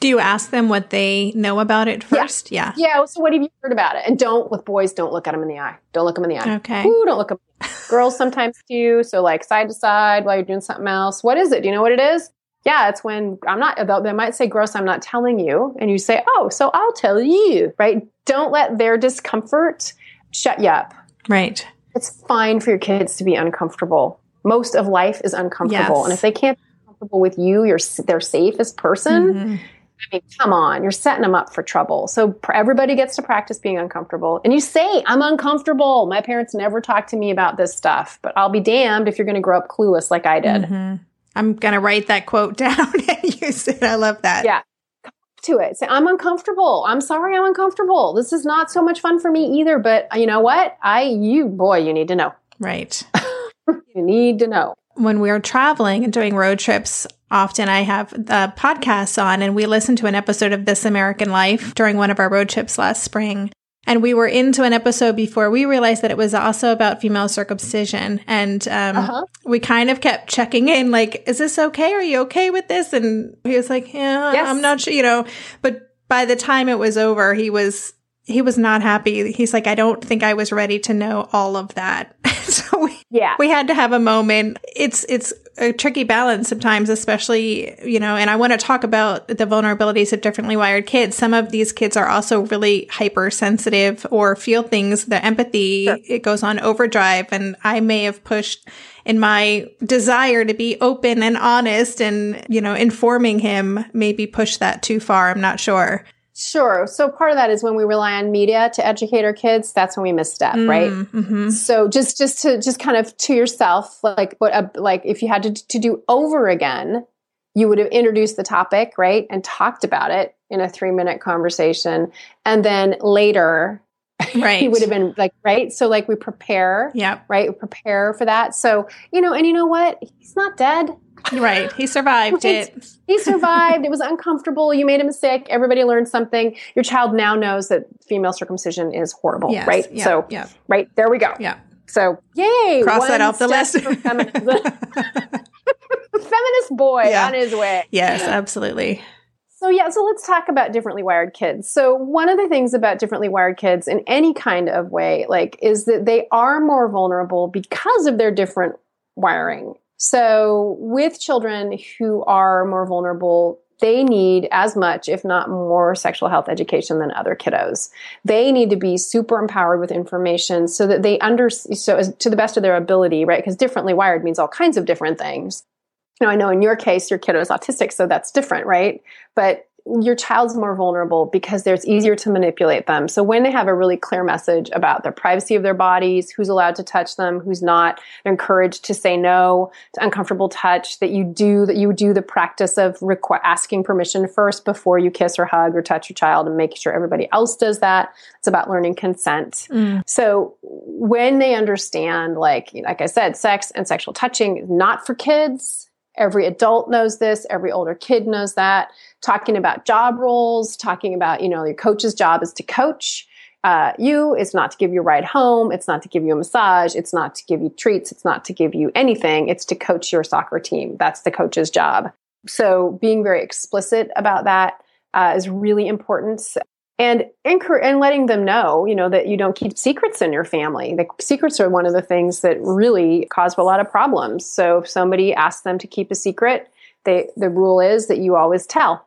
Do you ask them what they know about it first? Yeah. Yeah, so what have you heard about it? And don't with boys, don't look at them in the eye. Don't look them in the eye. Okay. Ooh, don't look them. Girls sometimes do. So like side to side while you're doing something else. What is it? Do you know what it is? Yeah, it's when I'm not. They might say, "Gross." I'm not telling you, and you say, "Oh, so I'll tell you." Right? Don't let their discomfort shut you up. Right. It's fine for your kids to be uncomfortable. Most of life is uncomfortable, Yes. and if they can't be comfortable with you, you're their safest person. Mhm. I mean, come on, you're setting them up for trouble. So pr- everybody gets to practice being uncomfortable. And you say, I'm uncomfortable. My parents never talked to me about this stuff, but I'll be damned if you're going to grow up clueless like I did. Mhm. I'm going to write that quote down and use it. I love that. Yeah. To it. Say, I'm uncomfortable. I'm sorry I'm uncomfortable. This is not so much fun for me either, but uh, you know what? I, you, boy, you need to know. Right. You need to know. when we're traveling and doing road trips, often I have the podcasts on and we listened to an episode of This American Life during one of our road trips last spring. And we were into an episode before we realized that it was also about female circumcision. And um, Uh-huh. we kind of kept checking in, like, is this okay? Are you okay with this? And he was like, yeah, Yes. I'm not sure, you know. But by the time it was over, he was. He was not happy. He's like, I don't think I was ready to know all of that. so we, Yeah. we had to have a moment. It's it's a tricky balance sometimes, especially you know. And I want to talk about the vulnerabilities of differently wired kids. Some of these kids are also really hypersensitive or feel things. The empathy Sure. it goes on overdrive, and I may have pushed in my desire to be open and honest and you know informing him maybe push that too far. I'm not sure. Sure. So part of that is when we rely on media to educate our kids, that's when we misstep, right? Mm-hmm. So just just to just kind of to yourself, like what a, like if you had to to do over again, you would have introduced the topic, right, and talked about it in a three minute conversation, and then later Right. he would have been like, right. So like we prepare, yeah, right, we prepare for that. So you know, and you know what, he's not dead. Right. He survived it. He survived. it was uncomfortable. You made a mistake. Everybody learned something. Your child now knows that female circumcision is horrible, Yes. right? Yep. So, Yep. right there we go. Yeah. So, yay! Cross that off the list. Feminist boy Yeah. on his way. yes, absolutely. So yeah, so let's talk about differently wired kids. So one of the things about differently wired kids in any kind of way, like, is that they are more vulnerable because of their different wiring. So with children who are more vulnerable, they need as much, if not more, sexual health education than other kiddos. They need to be super empowered with information so that they under so as, to the best of their ability, right? Because differently wired means all kinds of different things. Now, I know in your case, your kiddo is autistic, so that's different, right? But your child's more vulnerable because it's easier to manipulate them. So when they have a really clear message about the privacy of their bodies, who's allowed to touch them, who's not, they're encouraged to say no to uncomfortable touch, that you do, that you do the practice of requ- asking permission first before you kiss or hug or touch your child and making sure everybody else does that. It's about learning consent. Mm. So when they understand, like, like I said, sex and sexual touching is not for kids. Every adult knows this. Every older kid knows that. Talking about job roles, talking about, you know, your coach's job is to coach uh, you. It's not to give you a ride home. It's not to give you a massage. It's not to give you treats. It's not to give you anything. It's to coach your soccer team. That's the coach's job. So being very explicit about that uh, is really important and encour- and letting them know, you know, that you don't keep secrets in your family. The secrets are one of the things that really cause a lot of problems. So if somebody asks them to keep a secret, they the rule is that you always tell.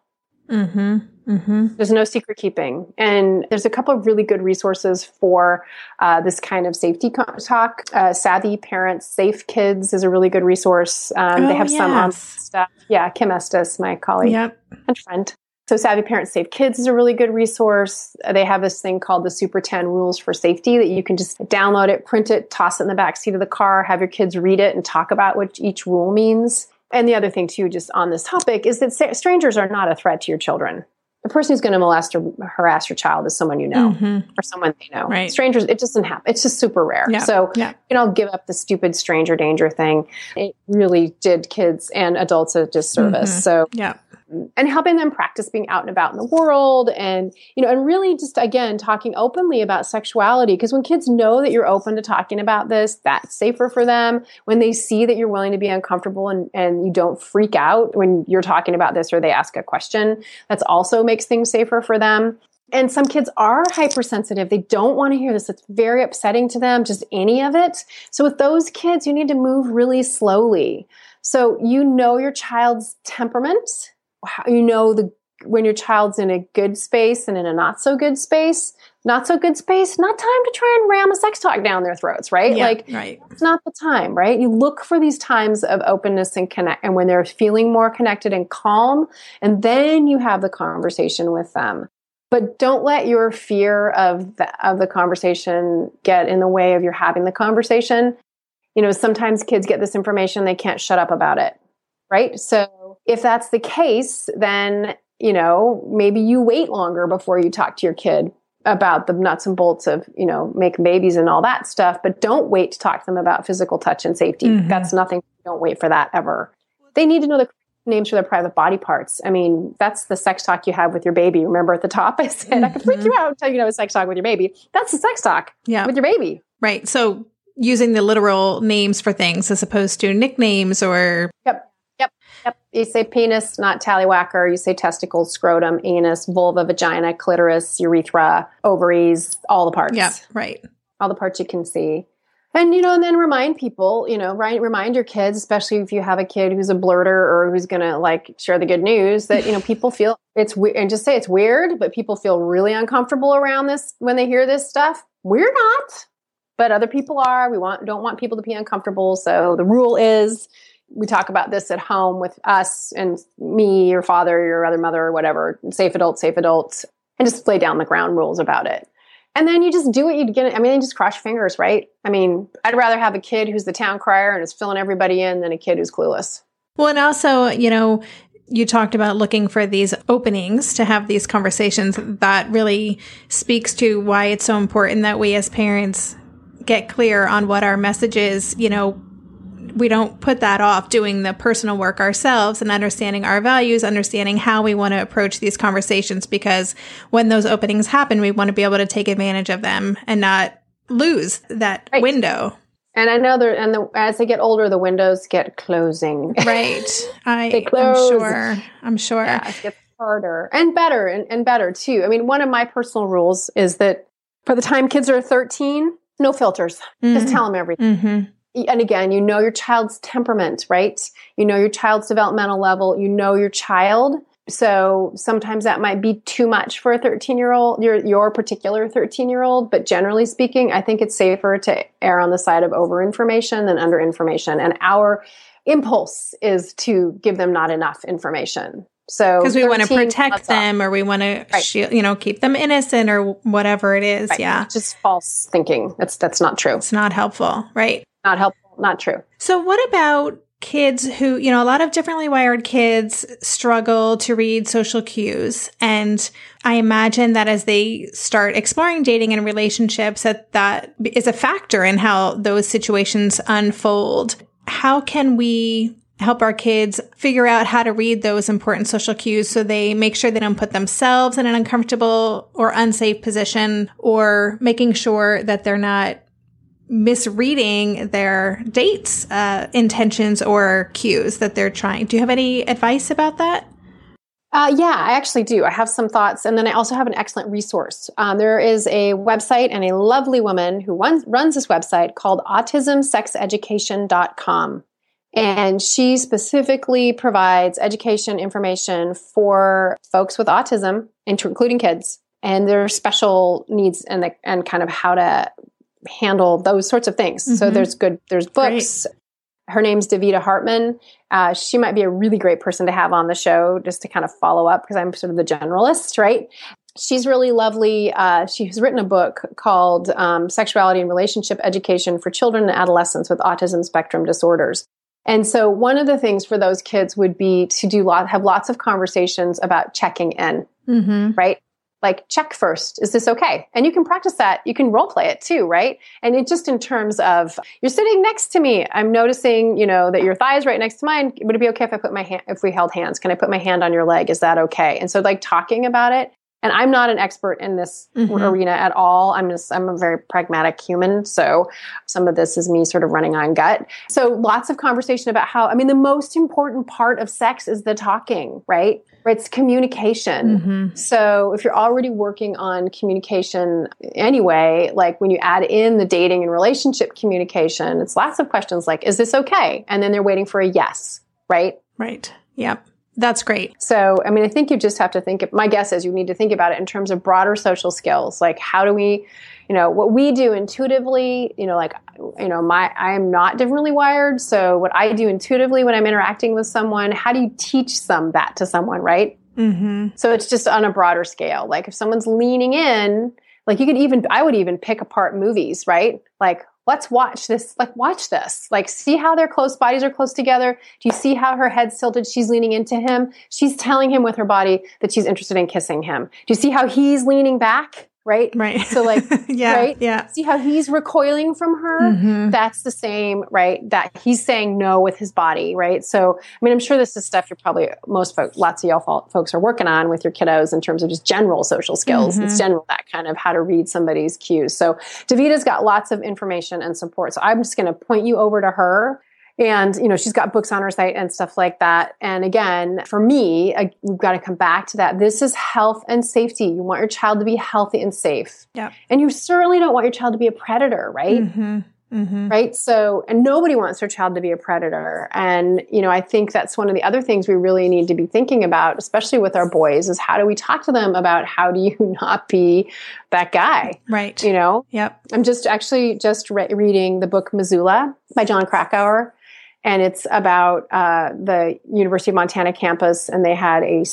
Mm-hmm. Mm-hmm. There's no secret keeping, and there's a couple of really good resources for uh, this kind of safety co- talk. Uh, Savvy Parents, Safe Kids is a really good resource. Um, they Oh, have some on stuff. Yeah, Kim Estes, my colleague Yep. and friend. So Savvy Parents Safe Kids is a really good resource. They have this thing called the Super 10 Rules for Safety that you can just download it, print it, toss it in the back seat of the car, have your kids read it and talk about what each rule means. And the other thing too, just on this topic, is that strangers are not a threat to your children. The person who's going to molest or harass your child is someone you know Mhm. or someone they know. Right. Strangers, it doesn't happen. It's just super rare. Yeah. So Yeah. you know, give up the stupid stranger danger thing. It really did kids and adults a disservice. Mhm. So Yeah. And helping them practice being out and about in the world and you know and really just again talking openly about sexuality because when kids know that you're open to talking about this that's safer for them when they see that you're willing to be uncomfortable and and you don't freak out when you're talking about this or they ask a question that's also makes things safer for them and some kids are hypersensitive. They don't want to hear this. It's very upsetting to them, just any of it. So with those kids, you need to move really slowly. So you know your child's temperament. You know the when your child's in a good space and in a not so good space. Not so good space, not time to try and ram a sex talk down their throats, right? Yeah, like right. it's not the time, right? You look for these times of openness and connect and when they're feeling more connected and calm, and then you have the conversation with them. But don't let your fear of the, of the conversation get in the way of your having the conversation you know, sometimes kids get this information, they can't shut up about it, right? So if that's the case, then, you know, maybe you wait longer before you talk to your kid about the nuts and bolts of, you know, making babies and all that stuff, but don't wait to talk to them about physical touch and safety. Mm-hmm. That's nothing. Don't wait for that ever. They need to know the names for their private body parts. I mean, that's the sex talk you have with your baby. Remember at the top I said mm-hmm. I could freak you out until you know a sex talk with your baby. That's the sex talk yeah. with your baby. Right. So using the literal names for things as opposed to nicknames or yep yep. You say penis not tallywhacker. You say testicles scrotum anus vulva vagina clitoris urethra ovaries all the parts. Yeah right. All the parts you can see. And you know and then remind people you know right remind your kids especially if you have a kid who's a blurter or who's gonna like share the good news that you know people feel it's weird and just say it's weird but people feel really uncomfortable around this when they hear this stuff. We're not but other people are. We want don't want people to be uncomfortable. So the rule is we talk about this at home with us and me, your father, your other mother, or whatever. Safe adults, safe adults, and just lay down the ground rules about it. And then you just do what you'd get. I mean, just cross fingers, right? I mean, I'd rather have a kid who's the town crier and is filling everybody in than a kid who's clueless. Well, and also, you know, you talked about looking for these openings to have these conversations. That really speaks to why it's so important that we as parents get clear on what our message is, you know, we don't put that off doing the personal work ourselves and understanding our values, understanding how we want to approach these conversations because when those openings happen, we want to be able to take advantage of them and not lose that right. window. And I know that, and the, as they get older, the windows get closing. Right. I, they close. I'm sure. I'm sure. Yeah, it gets harder and better and, and better too. I mean, one of my personal rules is that for the time kids are 13, no filters. Mm-hmm. Just tell them everything. Mm-hmm. And again, you know your child's temperament, right? You know your child's developmental level. You know your child. So sometimes that might be too much for a 13 year old, your, your particular 13 year old. But generally speaking, I think it's safer to err on the side of over information than under information. And our impulse is to give them not enough information. So because we want to protect them off. or we want to right. shield, you know, keep them innocent or whatever it is. Right. Yeah. just false thinking. That's, that's not true. It's not helpful. Right. Not helpful. Not true. So what about kids who, you know, a lot of differently wired kids struggle to read social cues. And I imagine that as they start exploring dating and relationships, that that is a factor in how those situations unfold. How can we help our kids figure out how to read those important social cues so they make sure they don't put themselves in an uncomfortable or unsafe position or making sure that they're not misreading their dates uh, intentions or cues that they're trying do you have any advice about that uh, yeah, I actually do. I have some thoughts, and then I also have an excellent resource. Um, there is a website and a lovely woman who runs, runs this website called autismsexeducation.com. And she specifically provides education information for folks with autism, including kids, and their special needs and the, and kind of how to handle those sorts of things. Mm-hmm. So there's good there's books. Great. Her name's Davida Hartman. Uh, she might be a really great person to have on the show just to kind of follow up because I'm sort of the generalist, right? She's really lovely. Uh, she has written a book called um, Sexuality and Relationship Education for Children and Adolescents with Autism Spectrum Disorders. And so one of the things for those kids would be to do lot, have lots of conversations about checking in, mm-hmm. right? Like check first is this okay? And you can practice that. You can role play it too right? And it just in terms of you're sitting next to me. I'm noticing you know that your thigh is right next to mine. Would it be okay if i put my hand if we held hands? Can i put my hand on your leg? Is that okay? And so like talking about it and i'm not an expert in this mm-hmm. arena at all. I'm just i'm a very pragmatic human so some of this is me sort of running on gut. So lots of conversation about how i mean the most important part of sex is the talking right it's communication mm-hmm. so if you're already working on communication anyway like when you add in the dating and relationship communication it's lots of questions like is this okay and then they're waiting for a yes right right yep that's great. So, I mean, I think you just have to think, my guess is you need to think about it in terms of broader social skills. Like, how do we, you know, what we do intuitively, you know, like, you know, my, I am not differently wired. So, what I do intuitively when I'm interacting with someone, how do you teach some that to someone, right? Mm-hmm. So, it's just on a broader scale. Like, if someone's leaning in, like, you could even, I would even pick apart movies, right? Like, let's watch this like watch this like see how their close bodies are close together do you see how her head's tilted she's leaning into him she's telling him with her body that she's interested in kissing him do you see how he's leaning back right? Right. So like, yeah, right? Yeah. See how he's recoiling from her? Mm-hmm. That's the same, right? That he's saying no with his body, right? So, I mean, I'm sure this is stuff you're probably most folks, lots of y'all folks are working on with your kiddos in terms of just general social skills. Mm-hmm. It's general that kind of how to read somebody's cues. So, Davida's got lots of information and support. So, I'm just going to point you over to her and you know she's got books on her site and stuff like that and again for me I, we've got to come back to that this is health and safety you want your child to be healthy and safe yeah and you certainly don't want your child to be a predator right mm-hmm. Mm-hmm. Right. So, and nobody wants their child to be a predator. And, you know, I think that's one of the other things we really need to be thinking about, especially with our boys, is how do we talk to them about how do you not be that guy? Right. You know? Yep. I'm just actually just re- reading the book Missoula by Jon Krakauer and it's about uh, the University of Montana campus, and they had a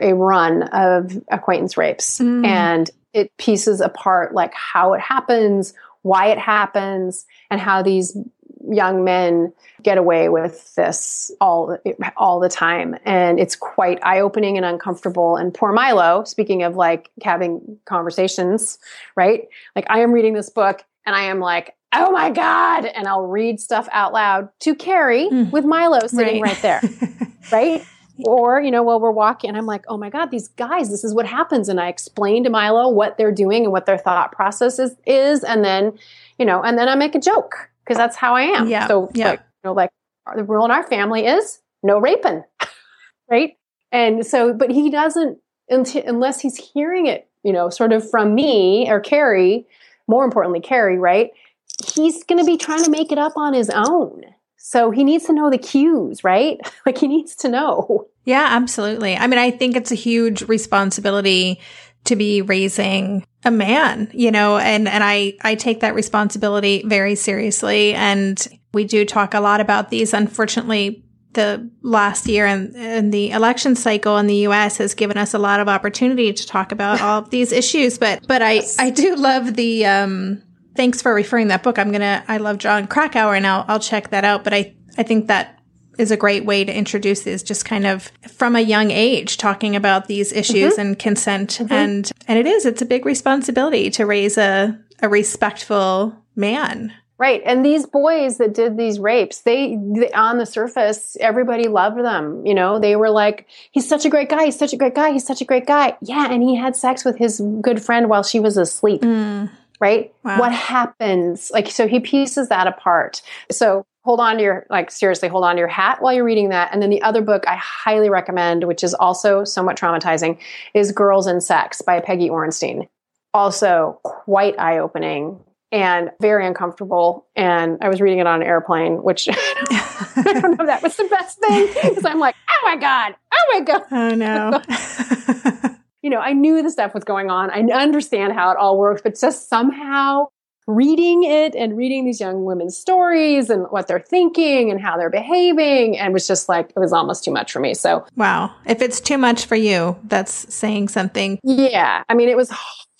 a run of acquaintance rapes, mm. and it pieces apart like how it happens, why it happens, and how these young men get away with this all all the time. And it's quite eye-opening and uncomfortable. And poor milo speaking of like having conversations right? Like i am reading this book and i am like oh my God. And I'll read stuff out loud to Carrie mm. with Milo sitting right, right there. right. Or, you know, while we're walking, I'm like, oh my God, these guys, this is what happens. And I explain to Milo what they're doing and what their thought process is, is and then, you know, and then I make a joke because that's how I am. Yeah. So, yeah. like, you know, like the rule in our family is no raping. right. And so, but he doesn't, unless he's hearing it, you know, sort of from me or Carrie, more importantly, Carrie, right? he's going to be trying to make it up on his own. So he needs to know the cues, right? Like he needs to know. Yeah, absolutely. I mean, I think it's a huge responsibility to be raising a man, you know, and, and I, I take that responsibility very seriously. And we do talk a lot about these. Unfortunately, the last year and, and the election cycle in the US has given us a lot of opportunity to talk about all of these issues. But, but I, I do love the, um, thanks for referring that book. I'm gonna. I love Jon Krakauer, and I'll I'll check that out. But I I think that is a great way to introduce this just kind of from a young age talking about these issues mm-hmm. and consent mm-hmm. and and it is it's a big responsibility to raise a a respectful man Right. And these boys that did these rapes, they, they, on the surface, everybody loved them. You know, they were like, he's such a great guy. He's such a great guy. He's such a great guy. Yeah. And he had sex with his good friend while she was asleep. Mm right? Wow. What happens? Like, so he pieces that apart. So hold on to your, like, seriously, hold on to your hat while you're reading that. And then the other book I highly recommend, which is also somewhat traumatizing, is Girls and Sex by Peggy Orenstein. Also quite eye opening and very uncomfortable. And I was reading it on an airplane, which I don't know if that was the best thing because I'm like, oh my God, oh my God. Oh no. you know, I knew the stuff was going on. I understand how it all works, but just somehow reading it and reading these young women's stories and what they're thinking and how they're behaving and was just like it was almost too much for me. So Wow. If it's too much for you, that's saying something. Yeah. I mean, it was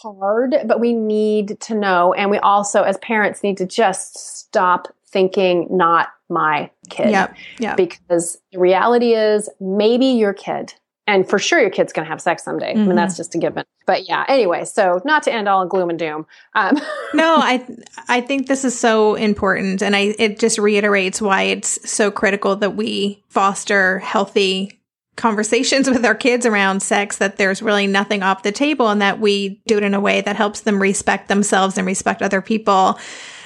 hard, but we need to know and we also as parents need to just stop thinking not my kid. Yep. Yep. Because the reality is maybe your kid and for sure your kid's going to have sex someday. Mm-hmm. I mean, that's just a given. But yeah, anyway, so not to end all in gloom and doom. Um. no, I I think this is so important, and I it just reiterates why it's so critical that we foster healthy conversations with our kids around sex that there's really nothing off the table and that we do it in a way that helps them respect themselves and respect other people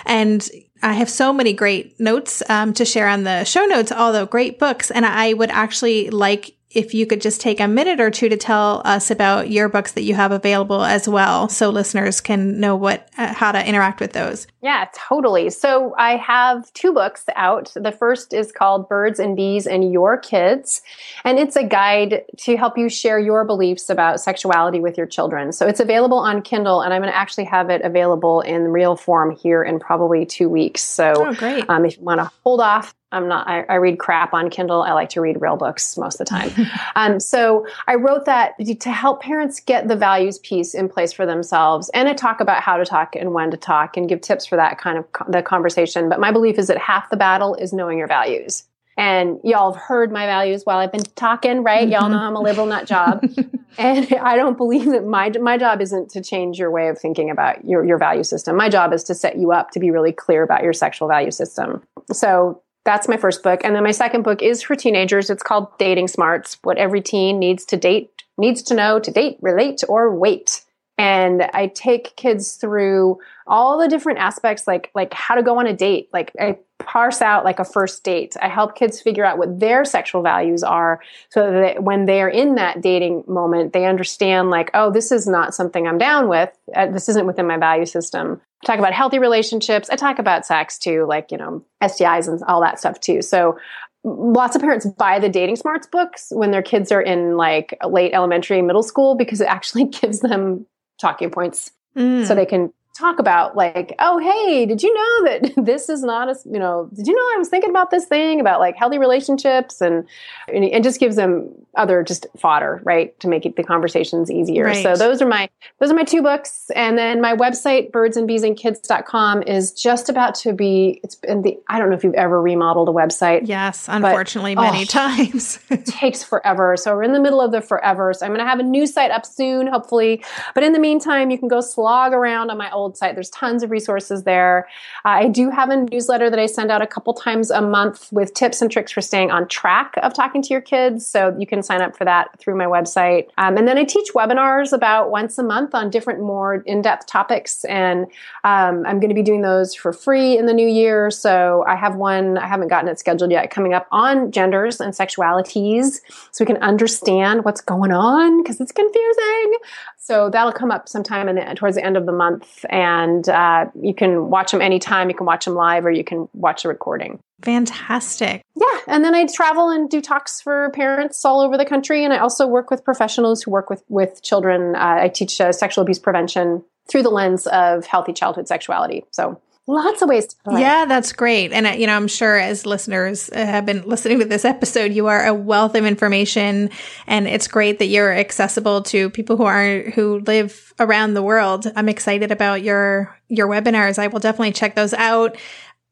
and I have so many great notes um, to share on the show notes, although great books. And I would actually like if you could just take a minute or two to tell us about your books that you have available as well so listeners can know what uh, how to interact with those. Yeah totally. So i have two books out. The first is called birds and bees and your kids and it's a guide to help you share your beliefs about sexuality with your children. So it's available on kindle and i'm going to actually have it available in real form here in probably two weeks. So oh, great. Um, if you want to hold off I'm not, I, I, read crap on Kindle. I like to read real books most of the time. um, so I wrote that to help parents get the values piece in place for themselves and to talk about how to talk and when to talk and give tips for that kind of co- the conversation. But my belief is that half the battle is knowing your values. And y'all have heard my values while I've been talking, right? Mm-hmm. Y'all know I'm a liberal nut job. and I don't believe that my, my job isn't to change your way of thinking about your, your value system. My job is to set you up to be really clear about your sexual value system. So that's my first book. And then my second book is for teenagers. It's called Dating Smarts What Every Teen Needs to Date, Needs to Know to Date, Relate, or Wait. And I take kids through all the different aspects, like, like how to go on a date. Like I parse out like a first date. I help kids figure out what their sexual values are so that when they're in that dating moment, they understand like, oh, this is not something I'm down with. Uh, this isn't within my value system. I talk about healthy relationships. I talk about sex too, like, you know, STIs and all that stuff too. So lots of parents buy the dating smarts books when their kids are in like late elementary, middle school because it actually gives them talking points mm. so they can talk about like oh hey did you know that this is not a you know did you know i was thinking about this thing about like healthy relationships? And and just gives them other just fodder right to make it, the conversations easier. Right. so those are my those are my two books. And then my website birdsandbeesandkids.com is just about to be it's been the i don't know if you've ever remodeled a website yes unfortunately but, many oh, times. it takes forever. So we're in the middle of the forever. So i'm going to have a new site up soon hopefully. But in the meantime you can go slog around on my old site. There's tons of resources there. Uh, I do have a newsletter that I send out a couple times a month with tips and tricks for staying on track of talking to your kids. So you can sign up for that through my website. Um, and then I teach webinars about once a month on different more in-depth topics. And um, I'm going to be doing those for free in the new year. So I have one, I haven't gotten it scheduled yet, coming up on genders and sexualities so we can understand what's going on because it's confusing. So that'll come up sometime in the, towards the end of the month, uh, you can watch them anytime. You can watch them live, or you can watch a recording. Fantastic. Yeah, and then I travel and do talks for parents all over the country, and I also work with professionals who work with with children. Uh, I teach uh, sexual abuse prevention through the lens of healthy childhood sexuality. So lots of ways to play. Yeah, that's great. And, uh, you know, I'm sure as listeners uh, have been listening to this episode, you are a wealth of information and it's great that you're accessible to people who are, who live around the world. I'm excited about your, your webinars. I will definitely check those out.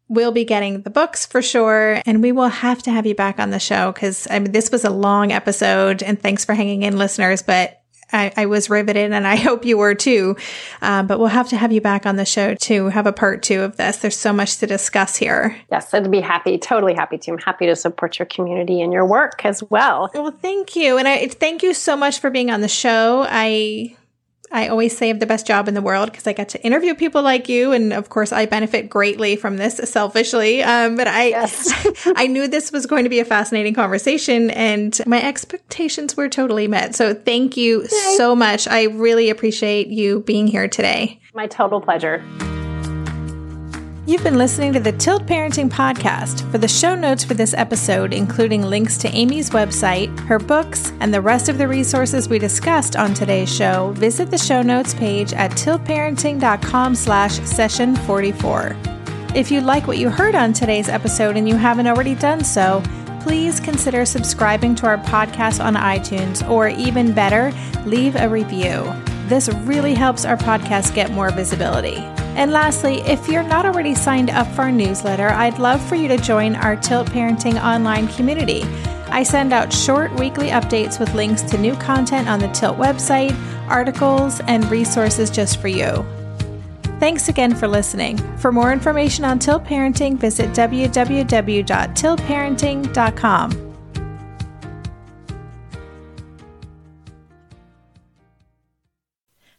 We'll be getting the books for sure, and we will have to have you back on the show because I mean, this was a long episode, and thanks for hanging in, listeners. But I, I, was riveted and I hope you were too. Um, but we'll have to have you back on the show to have a part two of this. There's so much to discuss here. Yes, I'd be happy, totally happy to. I'm happy to support your community and your work as well. Well, thank you. And I thank you so much for being on the show. I I always say I have the best job in the world because I get to interview people like you, and of course, I benefit greatly from this selfishly. Um, but I, yes. I knew this was going to be a fascinating conversation, and my expectations were totally met. So, thank you Yay. so much. I really appreciate you being here today. My total pleasure. You've been listening to the Tilt Parenting Podcast. For the show notes for this episode, including links to Amy's website, her books, and the rest of the resources we discussed on today's show, visit the show notes page at tiltparenting.com slash session 44. If you like what you heard on today's episode and you haven't already done so, please consider subscribing to our podcast on iTunes, or even better, leave a review. This really helps our podcast get more visibility. And lastly, if you're not already signed up for our newsletter, I'd love for you to join our Tilt Parenting online community. I send out short weekly updates with links to new content on the Tilt website, articles, and resources just for you. Thanks again for listening. For more information on Tilt Parenting, visit www.tiltparenting.com.